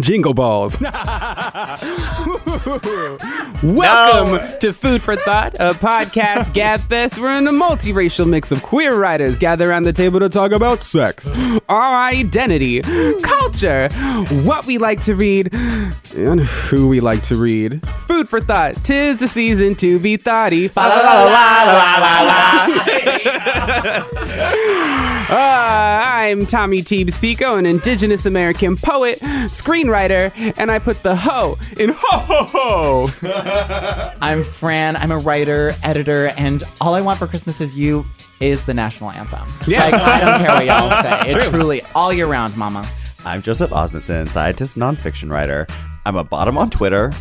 Jingle balls. Welcome to Food for Thought, a podcast gab fest. We're in a multiracial mix of queer writers gather around the table to talk about sex, our identity, culture, what we like to read, and who we like to read. Food for Thought. Tis the season to be thoughty. Uh, I'm Tommy Teebs Pico, an indigenous American poet, screenwriter, and I put the ho in ho ho ho. I'm Fran. I'm a writer, editor, and all I want for Christmas is you is the national anthem. Yeah. Like, I don't care what y'all say. It truly, all year round, mama. I'm Joseph Osmundson, scientist, nonfiction writer. I'm a bottom on Twitter,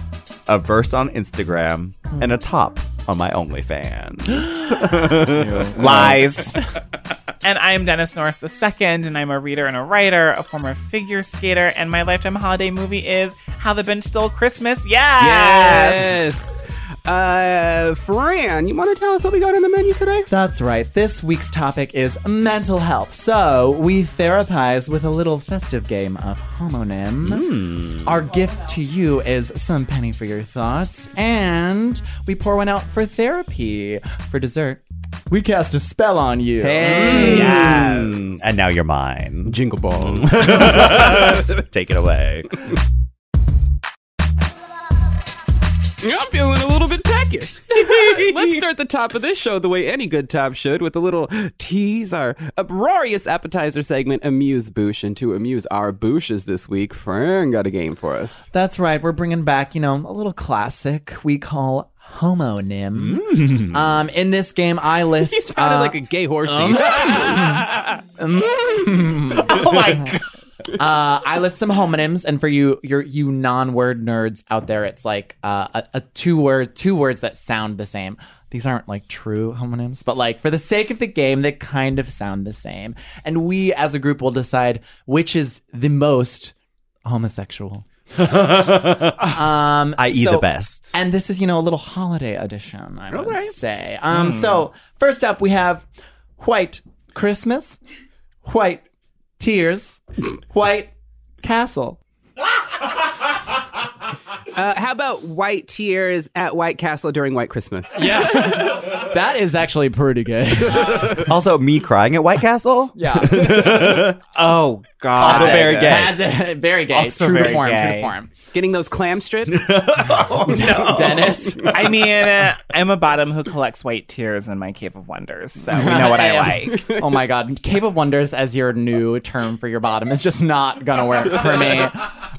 a verse on Instagram, and a top on my OnlyFans. Lies. and I'm Dennis Norris II, and I'm a reader and a writer, a former figure skater, and my lifetime holiday movie is How the Bench Stole Christmas. Yes! Yes. Uh, Fran, you want to tell us what we got on the menu today? That's right. This week's topic is mental health. So we therapize with a little festive game of homonym. Our gift to you is some penny for your thoughts, and we pour one out for therapy. For dessert, we cast a spell on you. Mm. And now you're mine. Jingle balls. Take it away. I'm feeling a little bit peckish. Let's start the top of this show the way any good top should with a little tease our uproarious appetizer segment, Amuse Bouche. And to amuse our Booshes this week, Fran got a game for us. That's right. We're bringing back, you know, a little classic we call homonym. Um, in this game, I list. He sounded uh, like a gay horsey. oh my god. Uh, I list some homonyms, and for you, your you non-word nerds out there, it's like uh, a, a two word, two words that sound the same. These aren't like true homonyms, but like for the sake of the game, they kind of sound the same. And we, as a group, will decide which is the most homosexual. um, I.e. so- the best. and this is, you know, a little holiday edition, I would say. Um, So, first up, we have White Christmas, White Tears, White Castle. Uh, how about white tears at White Castle during White Christmas? Yeah. that is actually pretty good. Also, me crying at White Castle? yeah. Oh, God. Also very gay. Has it, very gay. Also true to very form, true to form. Getting those clam strips? No, Dennis. I mean, uh, I'm a bottom who collects white tears in my Cave of Wonders, so we know what I like. oh my god, Cave of Wonders as your new term for your bottom is just not gonna work for me.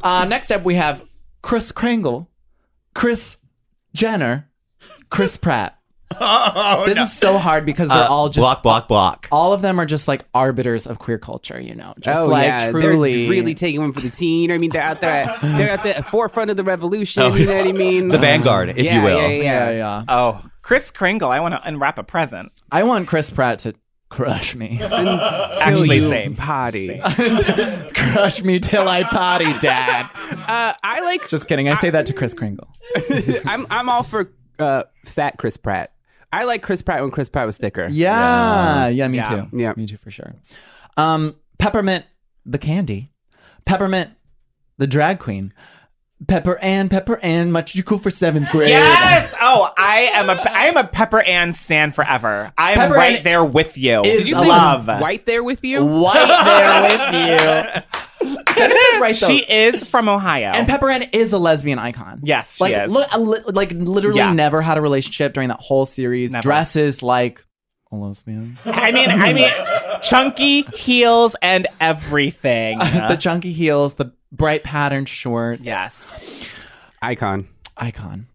Uh, next up, we have Kris Kringle, Chris Jenner, Chris Pratt. Oh, this is so hard because they're uh, all just block, block, block. all of them are just like arbiters of queer culture, you know, just oh like yeah, truly, they're really taking one for the team. I mean, they're out there. They're at the forefront of the revolution. Oh, you know what I mean? The vanguard, if yeah, you will. Yeah, yeah. yeah, yeah. Oh, Kris Kringle, I want to unwrap a present. I want Chris Pratt to crush me, Actually, you same. potty. crush me till I potty, Dad. Uh, I like. Just kidding. I say that to Kris Kringle. I'm I'm all for uh, fat Chris Pratt. I like Chris Pratt when Chris Pratt was thicker. Yeah, yeah, me Yeah. too. Yeah. me too for sure. Um, Peppermint, the candy. Peppermint, the drag queen. Pepper Ann, Pepper Ann, much too cool for seventh grade. Yes. Oh, I am a I am a Pepper Ann stand forever. I am Pepper right Ann there with you. is Did you a say love? was white there with you? Right there with you. Dennis is right though. She is from Ohio. and Pepper Ann is a lesbian icon. Yes, she like is. li- li- like literally Yeah. never had a relationship during that whole series. Never. Dresses like a lesbian. I mean, I mean, chunky heels and everything. the chunky heels, the bright patterned shorts. yes. Icon. Icon.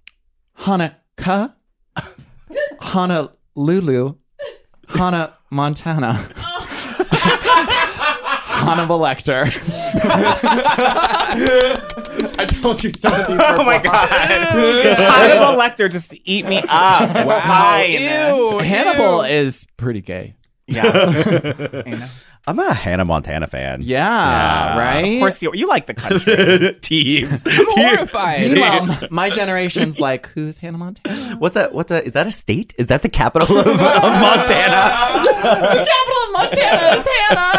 Hanukkah. Honolulu. Hannah Montana. Hannibal Lecter. I told you some of these Oh my god. Hannibal Lecter just eat me up. Wow. Fine. Hannibal is pretty gay. Yeah. I know. I'm not a Hannah Montana fan. Yeah, right? Of course you you like the country. Teams. I'm horrified. Meanwhile, my generation's like, who's Hannah Montana? What's that? What's that? Is that a state? Is that the capital of, of Montana? the capital of Montana is Hannah.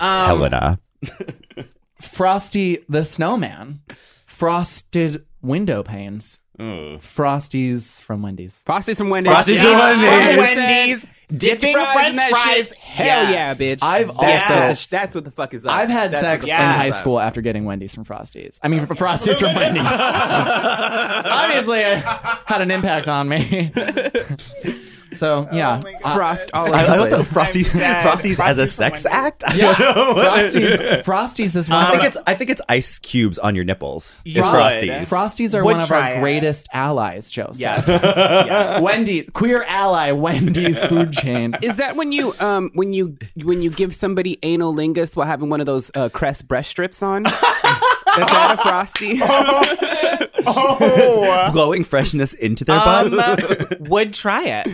um, Helena. Frosty the Snowman. Frosted window panes. Frosties from Wendy's. Frosties from Wendy's. Frosties from Wendy's. Wendy's dipping fries French in that fries. shit. Hell Yes. yeah, bitch. I've that's also- what the, that's what the fuck is up. I've had That's sex what in the fuck high up. school after getting Wendy's from Frosties. I mean, from Frosties from Wendy's. Obviously, it had an impact on me. so yeah, Uh, Frost all I, over I also. Frosties, Frosties as a sex Wendy's. act. I yeah. don't know. Frosties. Frosties is one I of think it's I think it's ice cubes on your nipples. It's Fro- Frosties. Frosties are Would one of try our it. greatest allies, Joseph. Yes. yes. Wendy, queer ally, Wendy's food chain. Is that when you um when you when you give somebody anal lingus while having one of those uh, Crest breast strips on? Is that a frosty? Oh. Glowing freshness into their Um, butt. would try it.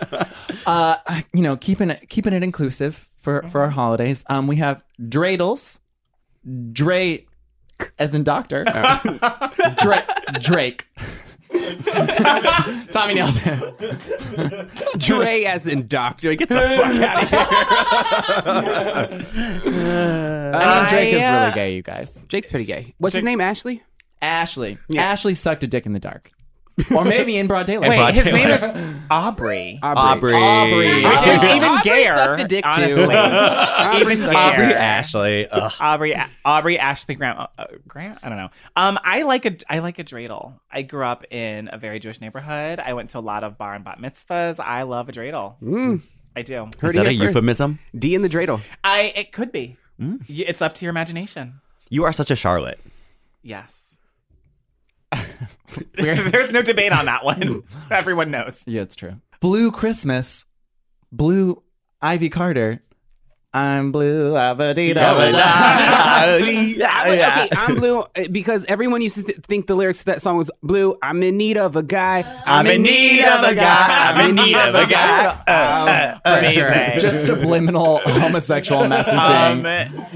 Uh, you know, keeping it keeping it inclusive for for our holidays. Um, we have dreidels, Dre, as in doctor, Dra- Drake. Tommy nails it. Dre as in doctor. Get the fuck out of here. I mean, Drake is I, uh, really gay, you guys. Jake's pretty gay. What's his name? Ashley. Ashley. Ashley sucked a dick in the dark. Or maybe in broad daylight. Wait, Broad his daylight. name is Aubrey. Aubrey. Aubrey. Which is Aubrey even Aubrey gayer. sucked a dick, too. honestly. even gayer. Aubrey Ashley. Ugh. Aubrey, Aubrey Ashley Grant. Uh, uh, Grant? I don't know. Um, I like a, I like a dreidel. I grew up in a very Jewish neighborhood. I went to a lot of bar and bat mitzvahs. I love a dreidel. I do. Is Heard that a first. euphemism? D in the dreidel. I. It could be. Mm. It's up to your imagination. You are such a Charlotte. Yes. There's no debate on that one. Everyone knows. Yeah, it's true. Blue Christmas, Blue Ivy Carter. I'm blue. abba-dee-da-ba-da. I was- okay, I'm blue uh, because everyone used to th- think the lyrics to that song was blue. I'm in need of a guy. I'm in need of a guy. I'm in need of a guy. Uh, For sure. Just subliminal homosexual messaging. Um,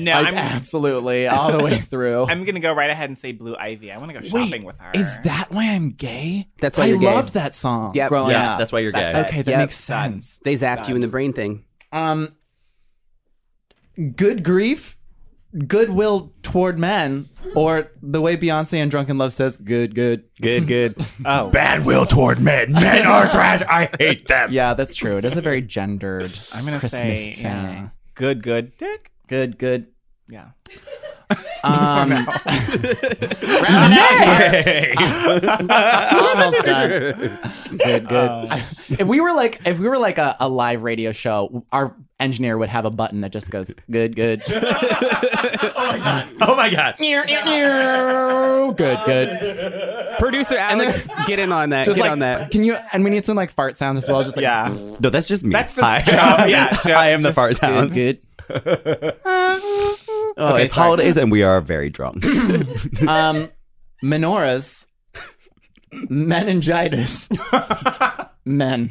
no, like, I'm, absolutely, all the way through. I'm gonna go right ahead and say Blue Ivy. I want to go shopping with her. Is that why I'm gay? That's why I you're gay. loved that song Yep. growing Yeah, up. that's why you're gay. That's Okay, that Yep. makes sense. They zapped you in the brain thing. Um, good grief, goodwill toward men, or the way Beyonce and Drunk in Love says, good, good. Good, good. Oh, Bad will toward men. Men are trash. I hate them. Yeah, that's true. It is a very gendered I'm gonna Christmas say saying. yeah. good, good dick. Good, good. Yeah. Um, Hey. almost done. Good, good. I- if we were like, if we were like a, a live radio show, our engineer would have a button that just goes, good, good. Oh my god. Oh my god! good, good. Producer Alex, get in on that. Just get like, on that. can you? And we need some like fart sounds as well. Just like, Yeah. No, that's just me. That's just Hi. Joe. Yeah, Joe, I am the fart good, sounds. good. Oh, it's sorry. holidays and we are very drunk. Um, menorahs, meningitis, men.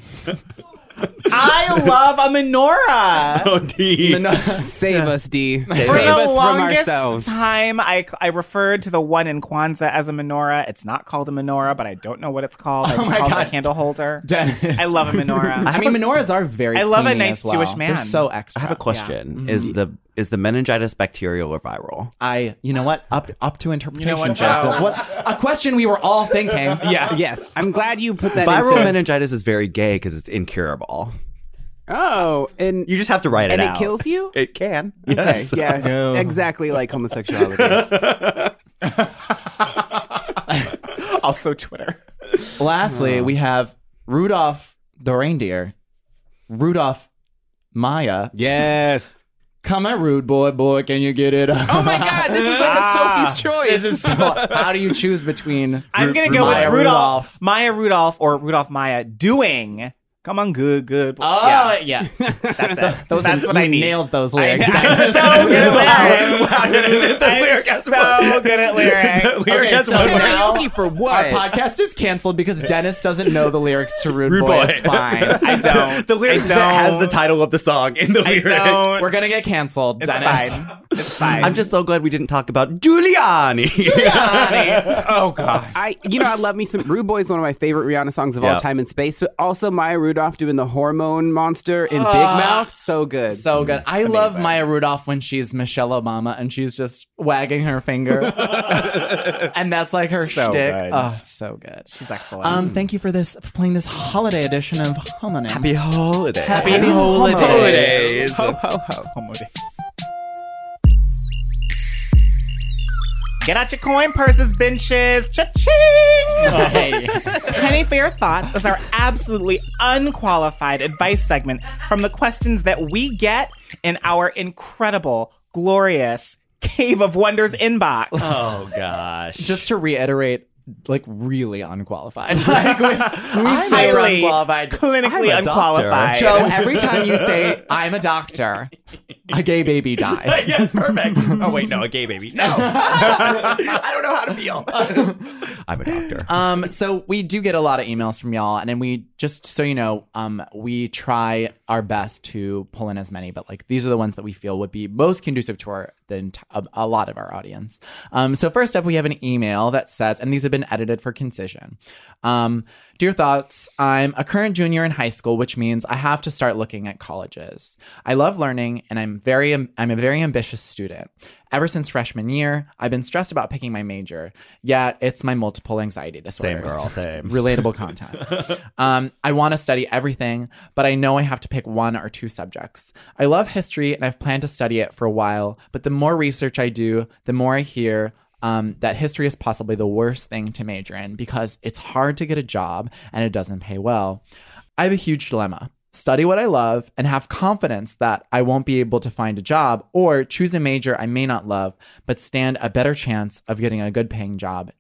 I love a menorah. oh, D. Menor- Save us, D. Save For the us from longest ourselves. time, I, I referred to the one in Kwanzaa as a menorah. It's not called a menorah, but I don't know what it's called. Oh it's Oh my called God. a candle holder. Dennis. I love a menorah. I mean, menorahs are very. I love a cleaning nice as well. Jewish man. They're so extra. I have a question. Mm-hmm. Is the is the meningitis bacterial or viral? I, you know what? Up up to interpretation, what, Joseph. Joe? What a question we were all thinking. yes. Yes, I'm glad you put that Viral into meningitis is very gay because it's incurable. Oh, and You just have to write it and out. it kills you. It can. Okay, Yes. yes, exactly like homosexuality. Also Twitter. Lastly, uh-huh. we have Rudolph the reindeer. Rudolph Maya. Yes. Come a rude boy, boy, can you get it? Oh my God, this is like a ah, Sophie's choice. This is so, how do you choose between? I'm gonna go Maya with Rudolph, Maya Rudolph, or Rudolph Maya doing "Come on, good, good." Oh yeah, yeah, that's it. those that's what you I need. nailed those I, lyrics. I'm so good at lyrics. Wow, Dennis, the I'm lyric has so good at lyrics. Okay, has so one word. now Karaoke for what? our podcast is canceled because Dennis doesn't know the lyrics to Rude, Rude Boy. Boy. It's fine. I don't. The lyric I that has don't. the title of the song in the I lyric. don't. We're gonna get canceled, It's Dennis. fine. It's fine. I'm just so glad we didn't talk about Giuliani. oh god. I, you know, I love me some. Rude Boy is one of my favorite Rihanna songs of all time in space, but also Maya Rudolph doing the hormone monster in Big Mouth. So good. So good. I love Maya Rudolph when she's Michelle Obama and she's just wagging her finger, and that's like her So shtick. good. Oh, so good. She's excellent. Um, thank you for this for playing this holiday edition of Homonym. Happy holidays. Happy holidays. Ho ho ho. Homo days. Get out your coin purses, benches. Cha-ching! Hey. Penny for your thoughts is our absolutely unqualified advice segment from the questions that we get in our incredible, glorious Cave of Wonders inbox. Oh gosh. Just to reiterate, like really unqualified. Like when we say unqualified. clinically unqualified. Joe, every time you say I'm a doctor, a gay baby dies. yeah, perfect. Oh wait, no, a gay baby. No, I don't know how to feel. I'm a doctor. Um, so we do get a lot of emails from y'all, and then we just so you know, um, we try our best to pull in as many, but like these are the ones that we feel would be most conducive to our the a, a lot of our audience. Um, so first up, we have an email that says, and these have been edited for concision. Um, dear thoughts, I'm a current junior in high school, which means I have to start looking at colleges. I love learning, and I'm very I'm a very ambitious student. Ever since freshman year, I've been stressed about picking my major. Yet it's my multiple anxiety disorders. Same girl, same. Relatable content. um, I want to study everything, but I know I have to pick one or two subjects. I love history and I've planned to study it for a while, but the more research I do, the more I hear um, that history is possibly the worst thing to major in because it's hard to get a job and it doesn't pay well. I have a huge dilemma. Study what I love and have confidence that I won't be able to find a job, or choose a major I may not love, but stand a better chance of getting a good paying job.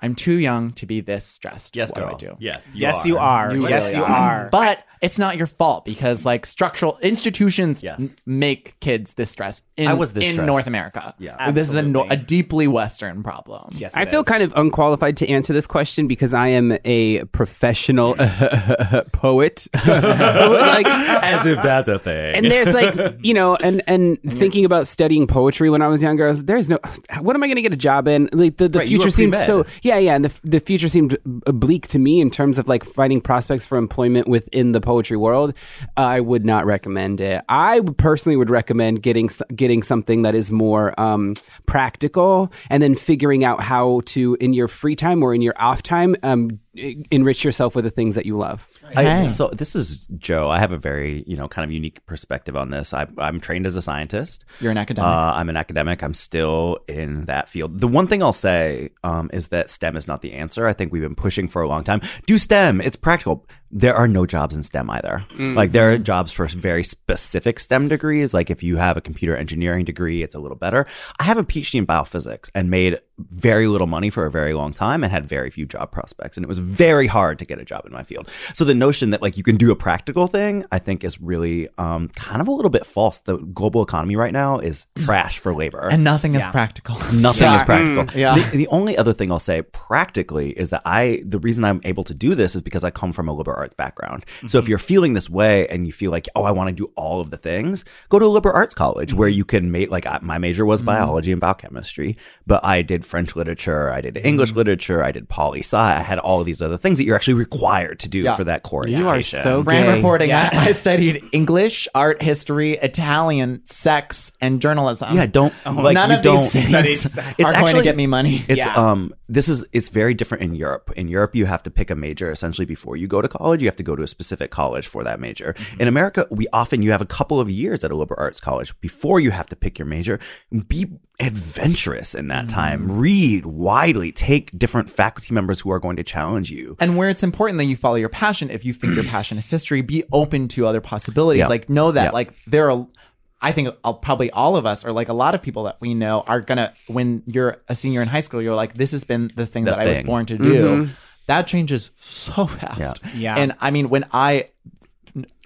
I'm too young to be this stressed. Yes, what girl. do I do? Yes, yes, you are. You yes, really you are. are. But it's not your fault because like structural institutions Yes. m- make kids this stressed in, I was this in stressed. North America. Yeah. this is a, no- a deeply Western problem. yes, I feel is. kind of unqualified to answer this question because I am a professional poet. like, As if that's a thing. and there's like you know and and thinking about studying poetry when i was younger I was, there's no what am i going to get a job in like the, the Right, future seems so yeah yeah and the, the future seemed bleak to me in terms of like finding prospects for employment within the poetry world. I would not recommend it. I personally would recommend getting getting something that is more um, practical and then figuring out how to in your free time or in your off time um, enrich yourself with the things that you love I, so this is Joe. I have a very you know kind of unique perspective on this. I, I'm trained as a scientist. You're an academic. Uh, I'm an academic. I'm still in that field. The one thing I'll say um, is that STEM is not the answer. I think we've been pushing for a long time. Do STEM. It's practical. There are no jobs in STEM either. Mm. Like there are jobs for very specific STEM degrees. Like if you have a computer engineering degree, it's a little better. I have a PhD in biophysics and made very little money for a very long time and had very few job prospects. And it was very hard to get a job in my field. So the notion that like you can do a practical thing, I think is really um, kind of a little bit false. The global economy right now is mm. trash for labor. and nothing is practical. Nothing Sorry. is practical. Mm. yeah. The, the only other thing I'll say practically is that I, the reason I'm able to do this is because I come from a liberal arts background. So if mm-hmm. you're feeling this way and you feel like, oh, I want to do all of the things, go to a liberal arts college where mm-hmm. you can make, like, my major was mm-hmm. biology and biochemistry, but I did French literature, I did English literature, I did poli sci, I had all of these other things that you're actually required to do Yeah. for that core You are education. so Fran gay. reporting. I, I studied English, art history, Italian, sex, and journalism. yeah, don't oh. like None you of don't. these things Studied are sex. going to get me money. It's Yeah. um this is it's very different in Europe. In Europe, you have to pick a major essentially before you go to college. You have to go to a specific college for that major. In America, we often you have a couple of years at a liberal arts college before you have to pick your major. Be adventurous in that time. Read widely. Take different faculty members who are going to challenge you. And where it's important that you follow your passion, if you think your passion is history, be open to other possibilities. Yeah. Like know that Yeah. like there are I think uh, probably all of us or like a lot of people that we know are gonna when you're a senior in high school, you're like, this has been the thing The that I was born to do. That changes so fast. Yeah. And I mean when I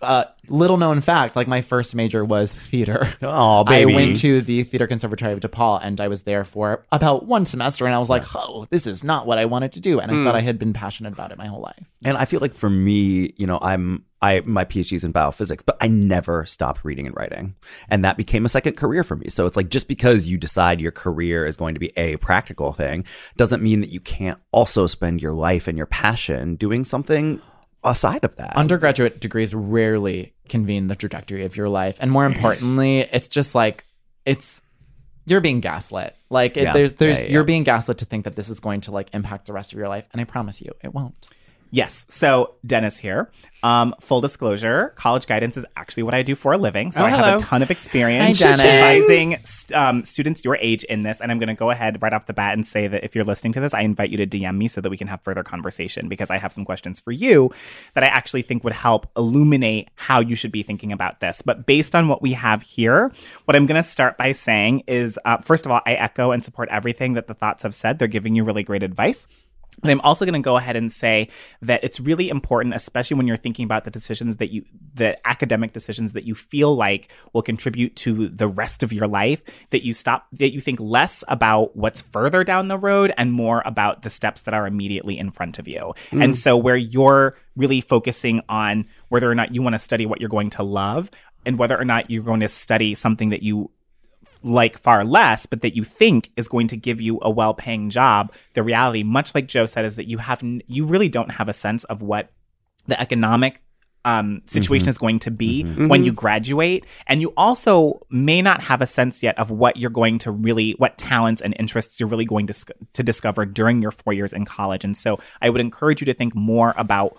uh, little known fact, like my first major was theater. Oh, baby. I went to the Theater Conservatory of DePaul and I was there for about one semester and I was like, oh, this is not what I wanted to do. And I thought I had been passionate about it my whole life. And I feel like for me, you know, I'm I my PhD is in biophysics, but I never stopped reading and writing. And that became a second career for me. So it's like just because you decide your career is going to be a practical thing doesn't mean that you can't also spend your life and your passion doing something aside of that. Undergraduate degrees rarely convene the trajectory of your life. And more importantly, it's just like, it's, you're being gaslit. Like it, Yeah. there's, there's, Yeah, yeah, you're being gaslit to think that this is going to like impact the rest of your life. And I promise you, it won't. Yes. So Dennis here. Um, full disclosure, college guidance is actually what I do for a living. So Oh, I have hello. a ton of experience Hi, advising um, students your age in this. And I'm going to go ahead right off the bat and say that if you're listening to this, I invite you to DM me so that we can have further conversation because I have some questions for you that I actually think would help illuminate how you should be thinking about this. But based on what we have here, what I'm going to start by saying is, uh, first of all, I echo and support everything that the thoughts have said. They're giving you really great advice. But I'm also going to go ahead and say that it's really important, especially when you're thinking about the decisions that you, the academic decisions that you feel like will contribute to the rest of your life, that you stop, that you think less about what's further down the road and more about the steps that are immediately in front of you. Hmm. And so where you're really focusing on whether or not you want to study what you're going to love and whether or not you're going to study something that you like far less, but that you think is going to give you a well-paying job. The reality, much like Joe said, is that you have n- you really don't have a sense of what the economic um, situation mm-hmm. is going to be mm-hmm. when mm-hmm. you graduate, and you also may not have a sense yet of what you're going to really, what talents and interests you're really going to sc- to discover during your four years in college. And so, I would encourage you to think more about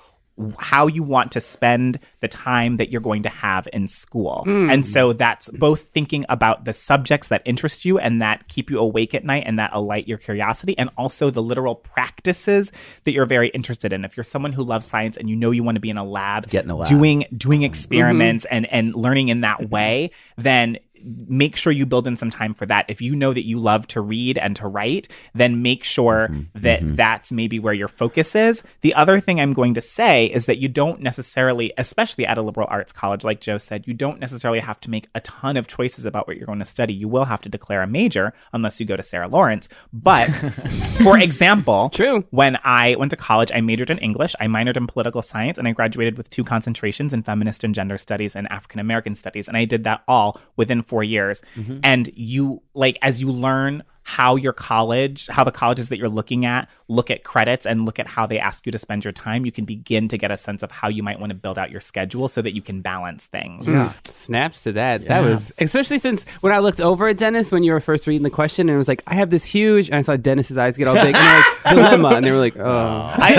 how you want to spend the time that you're going to have in school. And so that's both thinking about the subjects that interest you and that keep you awake at night and that alight your curiosity, and also the literal practices that you're very interested in. If you're someone who loves science and you know you want to be in a lab, Get in a lab. doing doing mm-hmm. experiments and and learning in that mm-hmm. way, then make sure you build in some time for that. If you know that you love to read and to write, then make sure mm-hmm. that mm-hmm. that's maybe where your focus is. The other thing I'm going to say is that you don't necessarily, especially at a liberal arts college, like Joe said, you don't necessarily have to make a ton of choices about what you're going to study. You will have to declare a major unless you go to Sarah Lawrence. But for example, True. when I went to college, I majored in English, I minored in political science, and I graduated with two concentrations in feminist and gender studies and African American studies. And I did that all within four years. Mm-hmm. And you, like, as you learn how your college, how the colleges that you're looking at look at credits and look at how they ask you to spend your time, you can begin to get a sense of how you might want to build out your schedule so that you can balance things. Hmm. yeah Snaps to that. That was especially since when I looked over at Dennis when you were first reading the question and it was like, I have this huge and I saw Dennis's eyes get all big and they're like dilemma and they were like, oh. oh. I,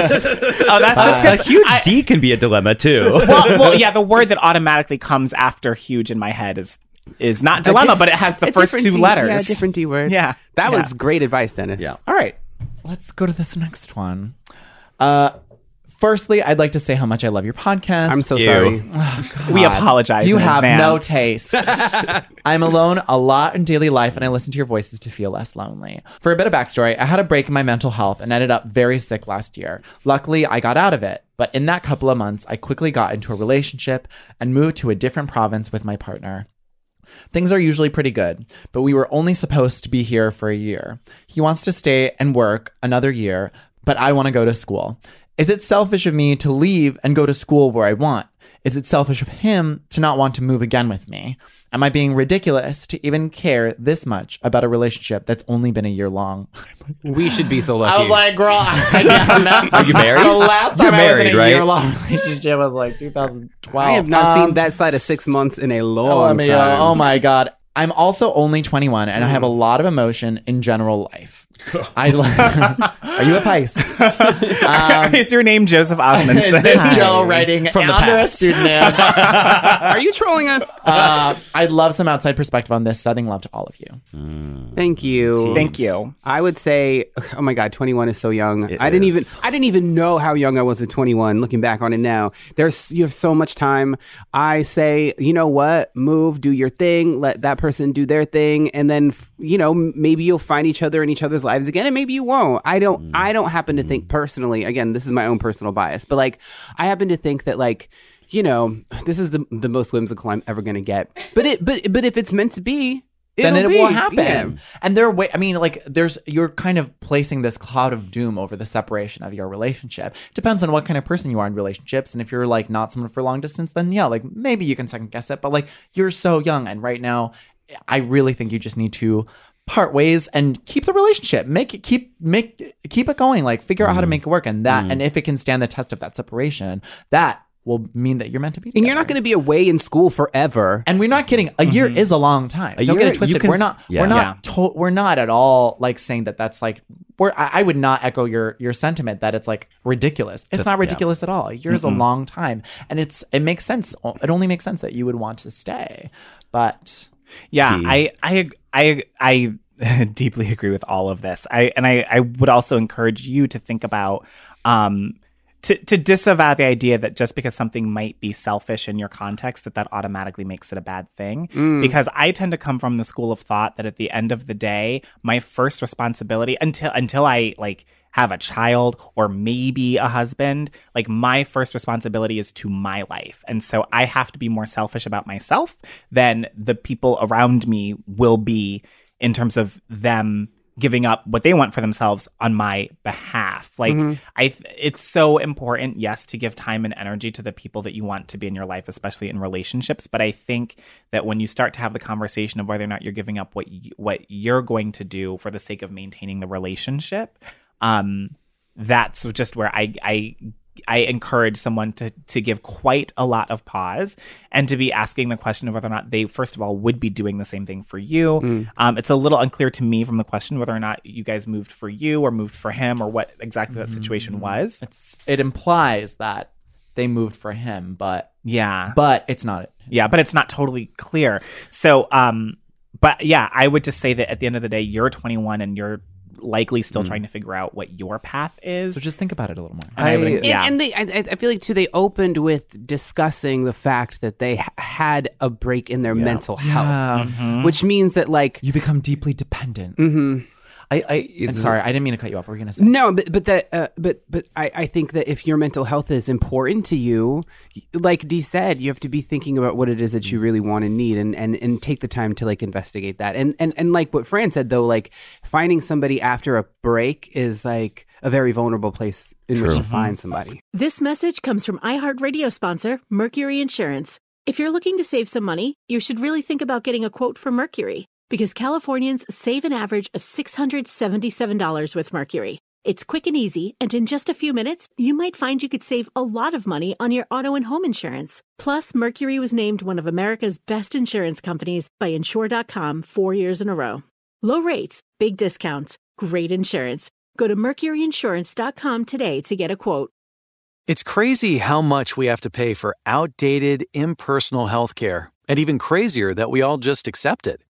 oh, that's uh, just a 'cause huge I- D can be a dilemma too. well, well, yeah, the word that automatically comes after huge in my head is is not dilemma, diff- but it has the first two D- letters. Yeah, a different D word. Yeah. That Yeah. was great advice, Dennis. Yeah. All right, let's go to this next one. Uh, firstly, I'd like to say how much I love your podcast. I'm so Ew. sorry. We apologize. You in have no taste. I'm alone a lot in daily life, and I listen to your voices to feel less lonely. For a bit of backstory, I had a break in my mental health and ended up very sick last year. Luckily, I got out of it, but in that couple of months, I quickly got into a relationship and moved to a different province with my partner. Things are usually pretty good, but we were only supposed to be here for a year. He wants to stay and work another year, but I want to go to school. Is it selfish of me to leave and go to school where I want? Is it selfish of him to not want to move again with me? Am I being ridiculous to even care this much about a relationship that's only been a year long? We should be so lucky. I was like, girl, I never Are you married? The last You're time I was in a right? year long relationship was like 2012. I have not Um, seen that side of six months in a Oh, long I mean, time. uh, oh my god. I'm also only 21 and I have a lot of emotion in general life. I li- are you a Pisces? Um, is your name Joseph Osmond? is this Joe writing From the under a past. pseudonym? Are you trolling us? uh, I'd love some outside perspective on this. Sending love to all of you. Thank you. Thank you. I would say, oh my God, 21 is so young. It I didn't is. even, I didn't even know how young I was at 21. Looking back on it now, there's you have so much time. I say, you know what? Move, do your thing. Let that person do their thing, and then f- you know m- maybe you'll find each other in each other's lives again, and maybe you won't. I don't. Mm-hmm. I don't happen to think mm-hmm. personally. Again, this is my own personal bias, but like I happen to think that like. You know, this is the the most whimsical I'm ever gonna get. But it, but but if it's meant to be, then it be. will happen. Yeah. And there, are way, I mean, like, there's you're kind of placing this cloud of doom over the separation of your relationship. Depends on what kind of person you are in relationships, and if you're like not someone for long distance, then yeah, like maybe you can second guess it. But like, you're so young, and right now, I really think you just need to part ways and keep the relationship make it keep make keep it going like figure out how to mm-hmm. make it work and that and mm-hmm. if it can stand the test of that separation that will mean that you're meant to be And you're not going to be away in school forever. And we're not kidding. A year mm-hmm. is a long time. Don't year, get it twisted. can- we're not. Yeah. We're not. To- we're not at all like saying that that's like. We're. I, I would not echo your your sentiment that it's like ridiculous. It's not ridiculous at all. A year is a long time, and it's it makes sense. It only makes sense that you would want to stay, but Yeah, Key. I, I, I, I deeply agree with all of this. I and I, I would also encourage you to think about um to to disavow the idea that just because something might be selfish in your context that that automatically makes it a bad thing because I tend to come from the school of thought that at the end of the day my first responsibility until until I like have a child or maybe a husband, like my first responsibility is to my life. And so I have to be more selfish about myself than the people around me will be in terms of them giving up what they want for themselves on my behalf. Like mm-hmm. I th- it's so important yes to give time and energy to the people that you want to be in your life especially in relationships, but I think that when you start to have the conversation of whether or not you're giving up what you, what you're going to do for the sake of maintaining the relationship, um that's just where I I I encourage someone to to give quite a lot of pause and to be asking the question of whether or not they first of all would be doing the same thing for you. Um, it's a little unclear to me from the question whether or not you guys moved for you or moved for him or what exactly that situation was. it's it implies that they moved for him, but Yeah, but it's not. yeah, but it's not totally clear. So, um, but yeah, I would just say that at the end of the day, you're 21 and you're likely still hmm. trying to figure out what your path is. So just think about it a little more. And I would- And- yeah. And, they, I, I feel like too, they opened with discussing the fact that they had a break in their mental health, mm-hmm. which means that like You become deeply dependent. Mm-hmm. I, I And it's, sorry, I didn't mean to cut you off. What were you gonna say? No, but but that uh, but but I, I think that if your mental health is important to you, like Dee said, you have to be thinking about what it is that you really want and need, and and and take the time to like investigate that. And and and like what Fran said though, like finding somebody after a break is like a very vulnerable place in which to find somebody. This message comes from iHeartRadio sponsor, Mercury Insurance. If you're looking to save some money, you should really think about getting a quote from Mercury because Californians save an average of $677 with Mercury. It's quick and easy, and in just a few minutes, you might find you could save a lot of money on your auto and home insurance. Plus, Mercury was named one of America's best insurance companies by Insure.com four years in a row. Low rates, big discounts, great insurance. Go to MercuryInsurance.com today to get a quote. It's crazy how much we have to pay for outdated, impersonal healthcare, and even crazier that we all just accept it.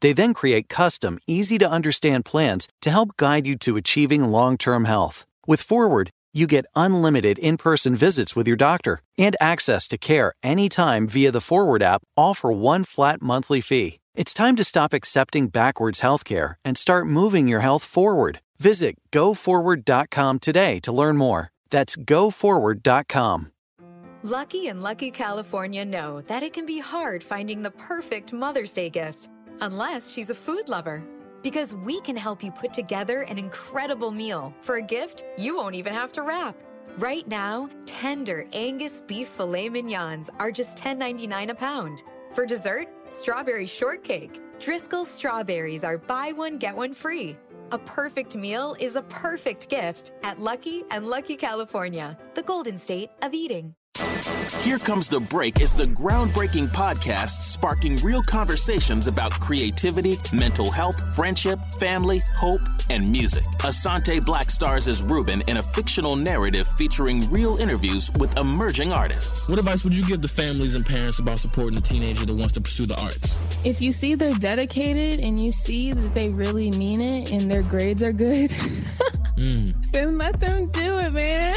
They then create custom, easy to understand plans to help guide you to achieving long term health. With Forward, you get unlimited in person visits with your doctor and access to care anytime via the Forward app, all for one flat monthly fee. It's time to stop accepting backwards healthcare and start moving your health forward. Visit goforward.com today to learn more. That's goforward.com. Lucky and Lucky California know that it can be hard finding the perfect Mother's Day gift unless she's a food lover. Because we can help you put together an incredible meal. For a gift, you won't even have to wrap. Right now, tender Angus beef filet mignons are just $10.99 a pound. For dessert, strawberry shortcake. Driscoll's strawberries are buy one, get one free. A perfect meal is a perfect gift at Lucky and Lucky California, the golden state of eating. Here Comes the Break is the groundbreaking podcast sparking real conversations about creativity, mental health, friendship, family, hope, and music. Asante Blackk stars as Ruben in a fictional narrative featuring real interviews with emerging artists. What advice would you give the families and parents about supporting a teenager that wants to pursue the arts? If you see they're dedicated and you see that they really mean it and their grades are good, hmm. then let them do it, man.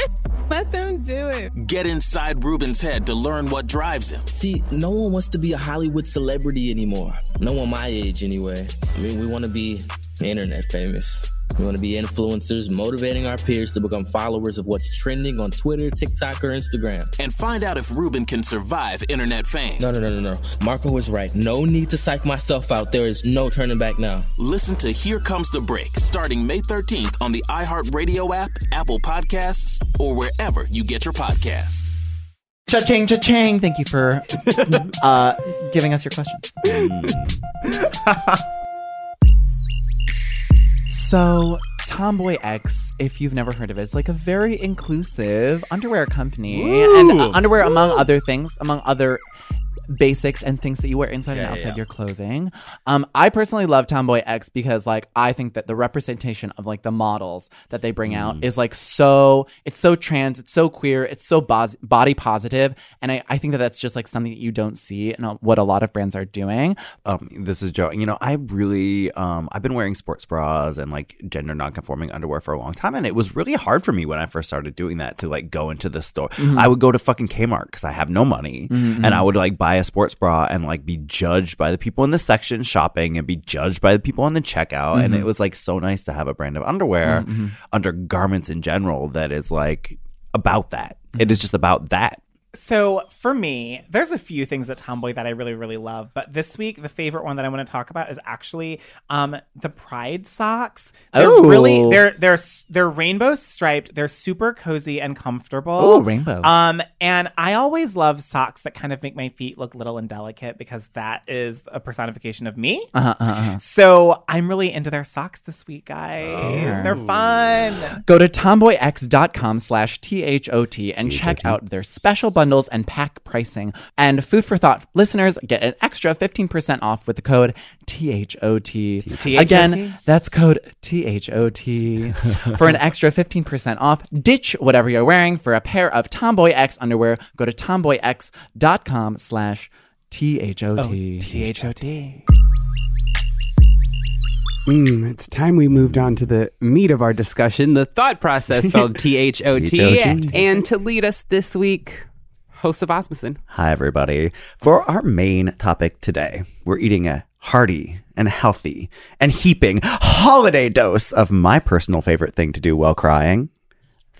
Let them do it. Get inside Ruben's head to learn what drives him. See, no one wants to be a Hollywood celebrity anymore. No one my age, anyway. I mean, we want to be internet famous. We want to be influencers, motivating our peers to become followers of what's trending on Twitter, TikTok, or Instagram. And find out if Ruben can survive internet fame. No, no, no, no, no. Marco is right. No need to psych myself out. There is no turning back now. Listen to Here Comes the Break starting May 13th on the iHeartRadio app, Apple Podcasts, or wherever you get your podcasts. Cha-ching, cha-ching. Thank you for uh, giving us your questions. so, Tomboy X, if you've never heard of it, is like a very inclusive underwear company. And uh, underwear, among other things, among other basics and things that you wear inside and Yeah, outside yeah. your clothing. Um, I personally love Tomboy X because like I think that the representation of like the models that they bring out Mm. is like so it's so trans, it's so queer, it's so bos- body positive, and I, I think that that's just like something that you don't see in a, what a lot of brands are doing. Um, this is Joe. You know, I really, um, I've been wearing sports bras and like gender nonconforming underwear for a long time, and it was really hard for me when I first started doing that to like go into the store. I would go to fucking Kmart because I have no money, and I would like buy a sports bra and like be judged by the people in the section shopping and be judged by the people on the checkout, and it mm-hmm. was like so nice to have a brand of underwear mm-hmm. under garments in general that is like about that. It mm-hmm. is just about that. So for me, there's a few things at Tomboy that I really, really love. But this week, the favorite one that I want to talk about is actually um, the Pride socks. They're Oh. really they're they're they're rainbow striped. They're super cozy and comfortable. Oh, rainbow. Um, and I always love socks that kind of make my feet look little and delicate because that is a personification of me. Uh-huh, uh-huh. So I'm really into their socks this week, guys. They're fun. Go to tomboyx.com slash T-H-O-T and check out their special bundles and pack pricing. And Food for Thought listeners get an extra 15% off with the code T-H-O-T. T-H-O-T? Again, that's code T-H-O-T for an extra 15% off. Ditch whatever you're wearing for a pair of Tomboy X underwear. Go to tomboyx.com slash T-H-O-T. T H O T. Mm, it's time we moved on to the meat of our discussion, the thought process spelled T H O T. And to lead us this week, host of Osmundson. Hi, everybody. For our main topic today, we're eating a hearty and healthy and heaping holiday dose of my personal favorite thing to do while crying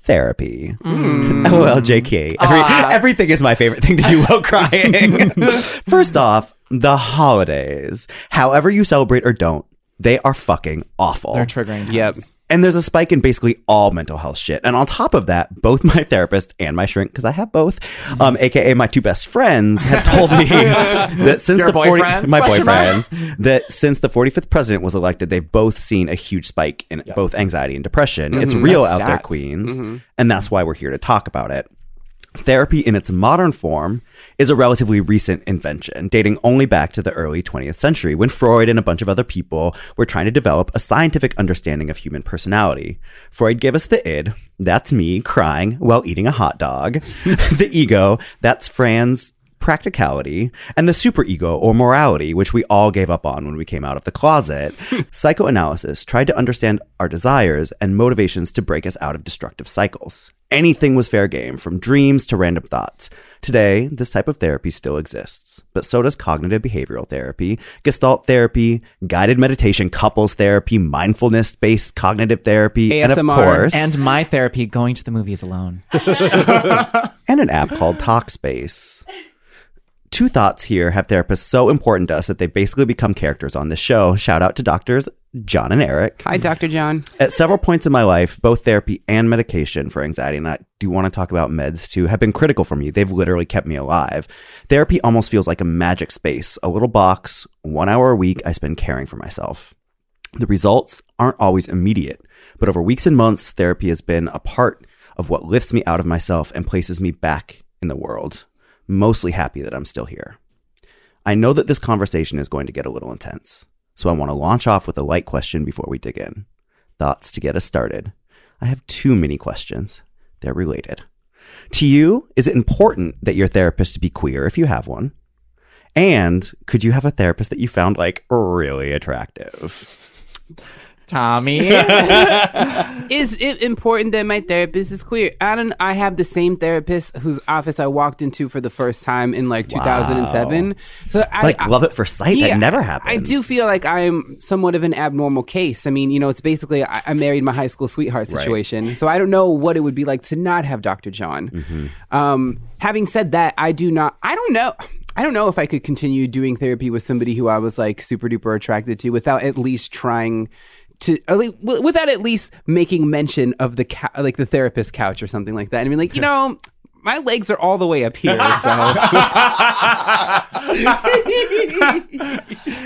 therapy. Mm. LOL, JK. Every, ah. everything is my favorite thing to do while crying. First off, the holidays. However you celebrate or don't, they are fucking awful. They're triggering. Yep. And there's a spike in basically all mental health shit. And on top of that, both my therapist and my shrink, because I have both, mm-hmm. um, aka my two best friends, have told me that since Your the 40, boyfriends? my boyfriends, that since the 45th president was elected, they've both seen a huge spike in both anxiety and depression. It's mm-hmm. real That's out there, stats. queens, mm-hmm. and that's why we're here to talk about it. Therapy in its modern form is a relatively recent invention, dating only back to the early 20th century when Freud and a bunch of other people were trying to develop a scientific understanding of human personality. Freud gave us the id, that's me crying while eating a hot dog. the ego, that's Fran's practicality, and the superego or morality, which we all gave up on when we came out of the closet. Psychoanalysis tried to understand our desires and motivations to break us out of destructive cycles. Anything was fair game, from dreams to random thoughts. Today, this type of therapy still exists, but so does cognitive behavioral therapy, gestalt therapy, guided meditation, couples therapy, mindfulness based cognitive therapy, and of course, And my therapy, going to the movies alone. and an app called Talkspace. Two thoughts here have therapists so important to us that they basically become characters on the show. Shout out to doctors John and Eric. Hi, Dr. John. At several points in my life, both therapy and medication for anxiety, and I do want to talk about meds too, have been critical for me. They've literally kept me alive. Therapy almost feels like a magic space, a little box, one hour a week I spend caring for myself. The results aren't always immediate, but over weeks and months, therapy has been a part of what lifts me out of myself and places me back in the world. Mostly happy that I'm still here. I know that this conversation is going to get a little intense, so I want to launch off with a light question before we dig in. Thoughts to get us started. I have too many questions. They're related. To you, is it important that your therapist be queer if you have one? And could you have a therapist that you found like really attractive? Tommy. is it important that my therapist is queer? I don't. I have the same therapist whose office I walked into for the first time in like 2007. So It's I like love at first sight. that never happens. I do feel like I'm somewhat of an abnormal case. I mean, you know, it's basically I, I married my high school sweetheart Right. situation. So I don't know what it would be like to not have Dr. John. Mm-hmm. Um, having said that, I do not. I don't know. I don't know if I could continue doing therapy with somebody who I was like super duper attracted to without at least trying to, or like, without at least making mention of the cou- like the therapist couch or something like that. I mean, like you know, my legs are all the way up here. So.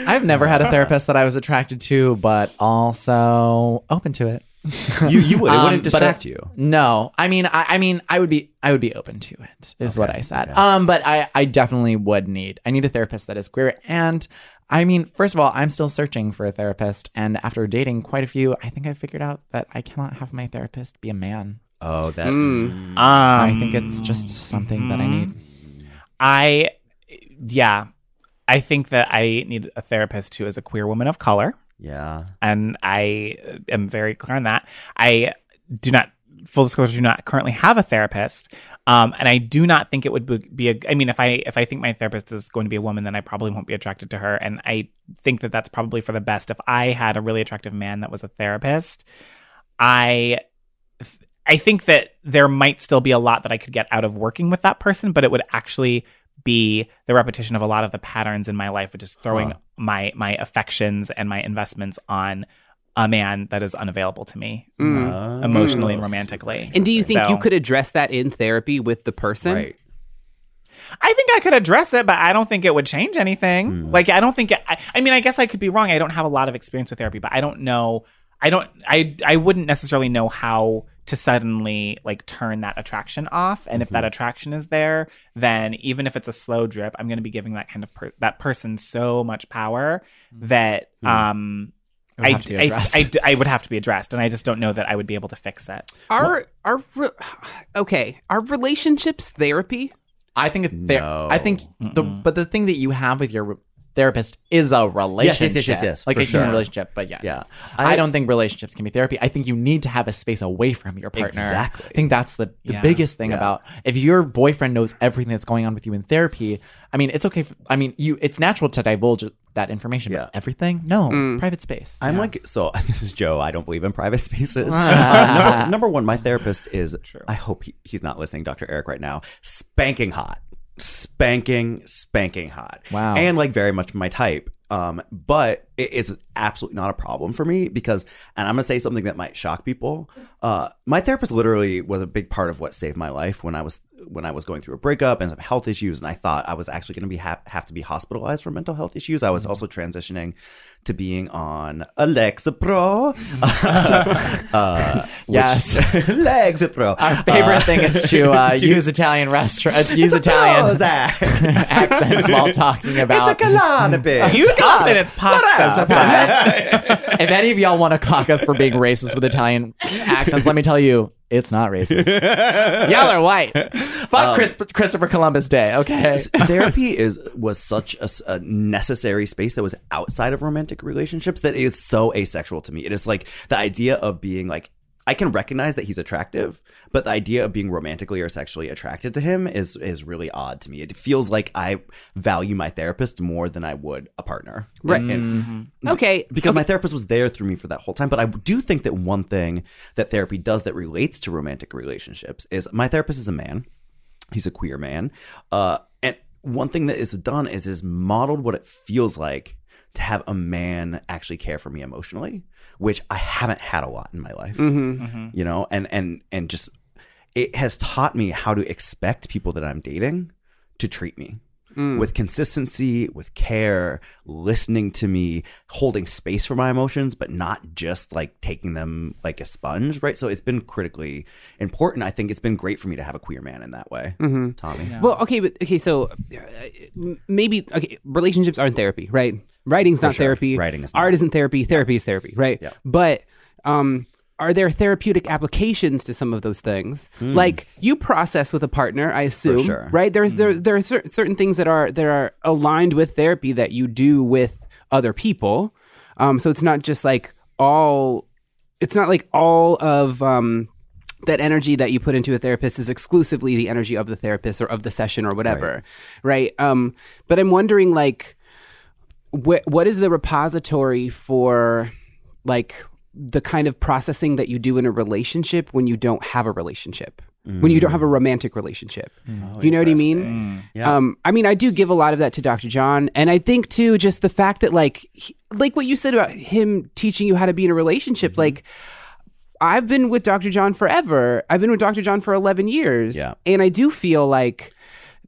I've never had a therapist that I was attracted to, but also open to it. You you would. It Um, wouldn't but distract it- you. No, I mean, I, I mean, I would be, I would be open to it. Is what I said. Um, but I, I definitely would need. I need a therapist that is queer, and I mean, first of all, I'm still searching for a therapist, and after dating quite a few, I think I figured out that I cannot have my therapist be a man. Oh, that. Um, I think it's just something that I need. I, yeah, I think that I need a therapist who is a queer woman of color. Yeah. and I am very clear on that. I do not, full disclosure, do not currently have a therapist, um, and I do not think it would be- a. I mean, if I if I think my therapist is going to be a woman, then I probably won't be attracted to her, and I think that that's probably for the best. If I had a really attractive man that was a therapist, I. I think that there might still be a lot that I could get out of working with that person, but it would actually be the repetition of a lot of the patterns in my life, which is throwing Huh. my my affections and my investments on a man that is unavailable to me Mm. emotionally and Mm. romantically. And do you think So- you could address that in therapy with the person? Right. I think I could address it, but I don't think it would change anything. Like I don't think it, I, I mean I guess I could be wrong. I don't have a lot of experience with therapy, but I don't know I don't I I wouldn't necessarily know how to suddenly like turn that attraction off. And if that attraction is there, then even if it's a slow drip, I'm going to be giving that kind of per- that person so much power that um It would I, have to be I. I, I would have to be addressed, and I just don't know that I would be able to fix it. Are are re- okay? Are relationships therapy? I think it's there. I think the but the thing that you have with your therapist is a relationship. yes, yes, yes, yes, like for a human sure. relationship. But yeah, Yeah. I, I- don't think relationships can be therapy. I think you need to have a space away from your partner. Exactly. I think that's the, the Yeah. biggest thing Yeah. about if your boyfriend knows everything that's going on with you in therapy. I mean, it's okay. For, I mean, you it's natural to divulge that information. Yeah. But everything, no, private space. I'm like, so this is Joe. I don't believe in private spaces. Uh, number, number one, my therapist is, True. I hope he, he's not listening, Dr. Eric, right now, spanking hot. Spanking, spanking hot. Wow. And like very much my type. Um, but it is absolutely not a problem for me because, and I'm gonna say something that might shock people. Uh, my therapist literally was a big part of what saved my life when I was when I was going through a breakup and some health issues, and I thought I was actually gonna be ha- have to be hospitalized for mental health issues. I was also transitioning to being on Lexapro. uh, Yes. Lexapro. Our favorite thing is to uh, use Italian restaurant, use Italian accents while talking about. It's a cannabis. You often it's pasta. Uh, if any of y'all want to clock us for being racist with Italian accents, let me tell you, it's not racist. y'all are white. Fuck um, Chris, Christopher Columbus Day, okay? therapy is was such a necessary space that was outside of romantic relationships that is so asexual to me. It is like the idea of being like I can recognize that he's attractive, but the idea of being romantically or sexually attracted to him is is really odd to me. It feels like I value my therapist more than I would a partner. Right. And- and- Okay, because my therapist was there through me for that whole time. But I do think that one thing that therapy does that relates to romantic relationships is my therapist is a man. He's a queer man. Uh, and one thing that is done is is modeled what it feels like to have a man actually care for me emotionally, which I haven't had a lot in my life. Mm-hmm. You know, and and and just it has taught me how to expect people that I'm dating to treat me Mm. with consistency, with care, listening to me, holding space for my emotions, but not just like taking them like a sponge, right? So it's been critically important. I think it's been great for me to have a queer man in that way, Mm-hmm. Tommy. Well, okay, but okay, so uh, maybe okay, relationships aren't therapy, right? Writing's not sure. therapy. Writing is not. art isn't therapy. Therapy is therapy, right? Yeah. But um, are there therapeutic applications to some of those things? Like you process with a partner, I assume, Hmm. sure. right? There's there there are cer- certain things that are that are aligned with therapy that you do with other people. Um, so it's not just like all. It's not like all of um, that energy that you put into a therapist is exclusively the energy of the therapist or of the session or whatever, right? Um, but I'm wondering, like, wh- what is the repository for, like, the kind of processing that you do in a relationship when you don't have a relationship, when you don't have a romantic relationship? you know what I mean? Yeah. Um, I mean, I do give a lot of that to Dr. John, and I think too, just the fact that, like, he, like what you said about him teaching you how to be in a relationship, Mm-hmm. like. I've been with Dr. John forever. I've been with Dr. John for 11 years. Yeah. And I do feel like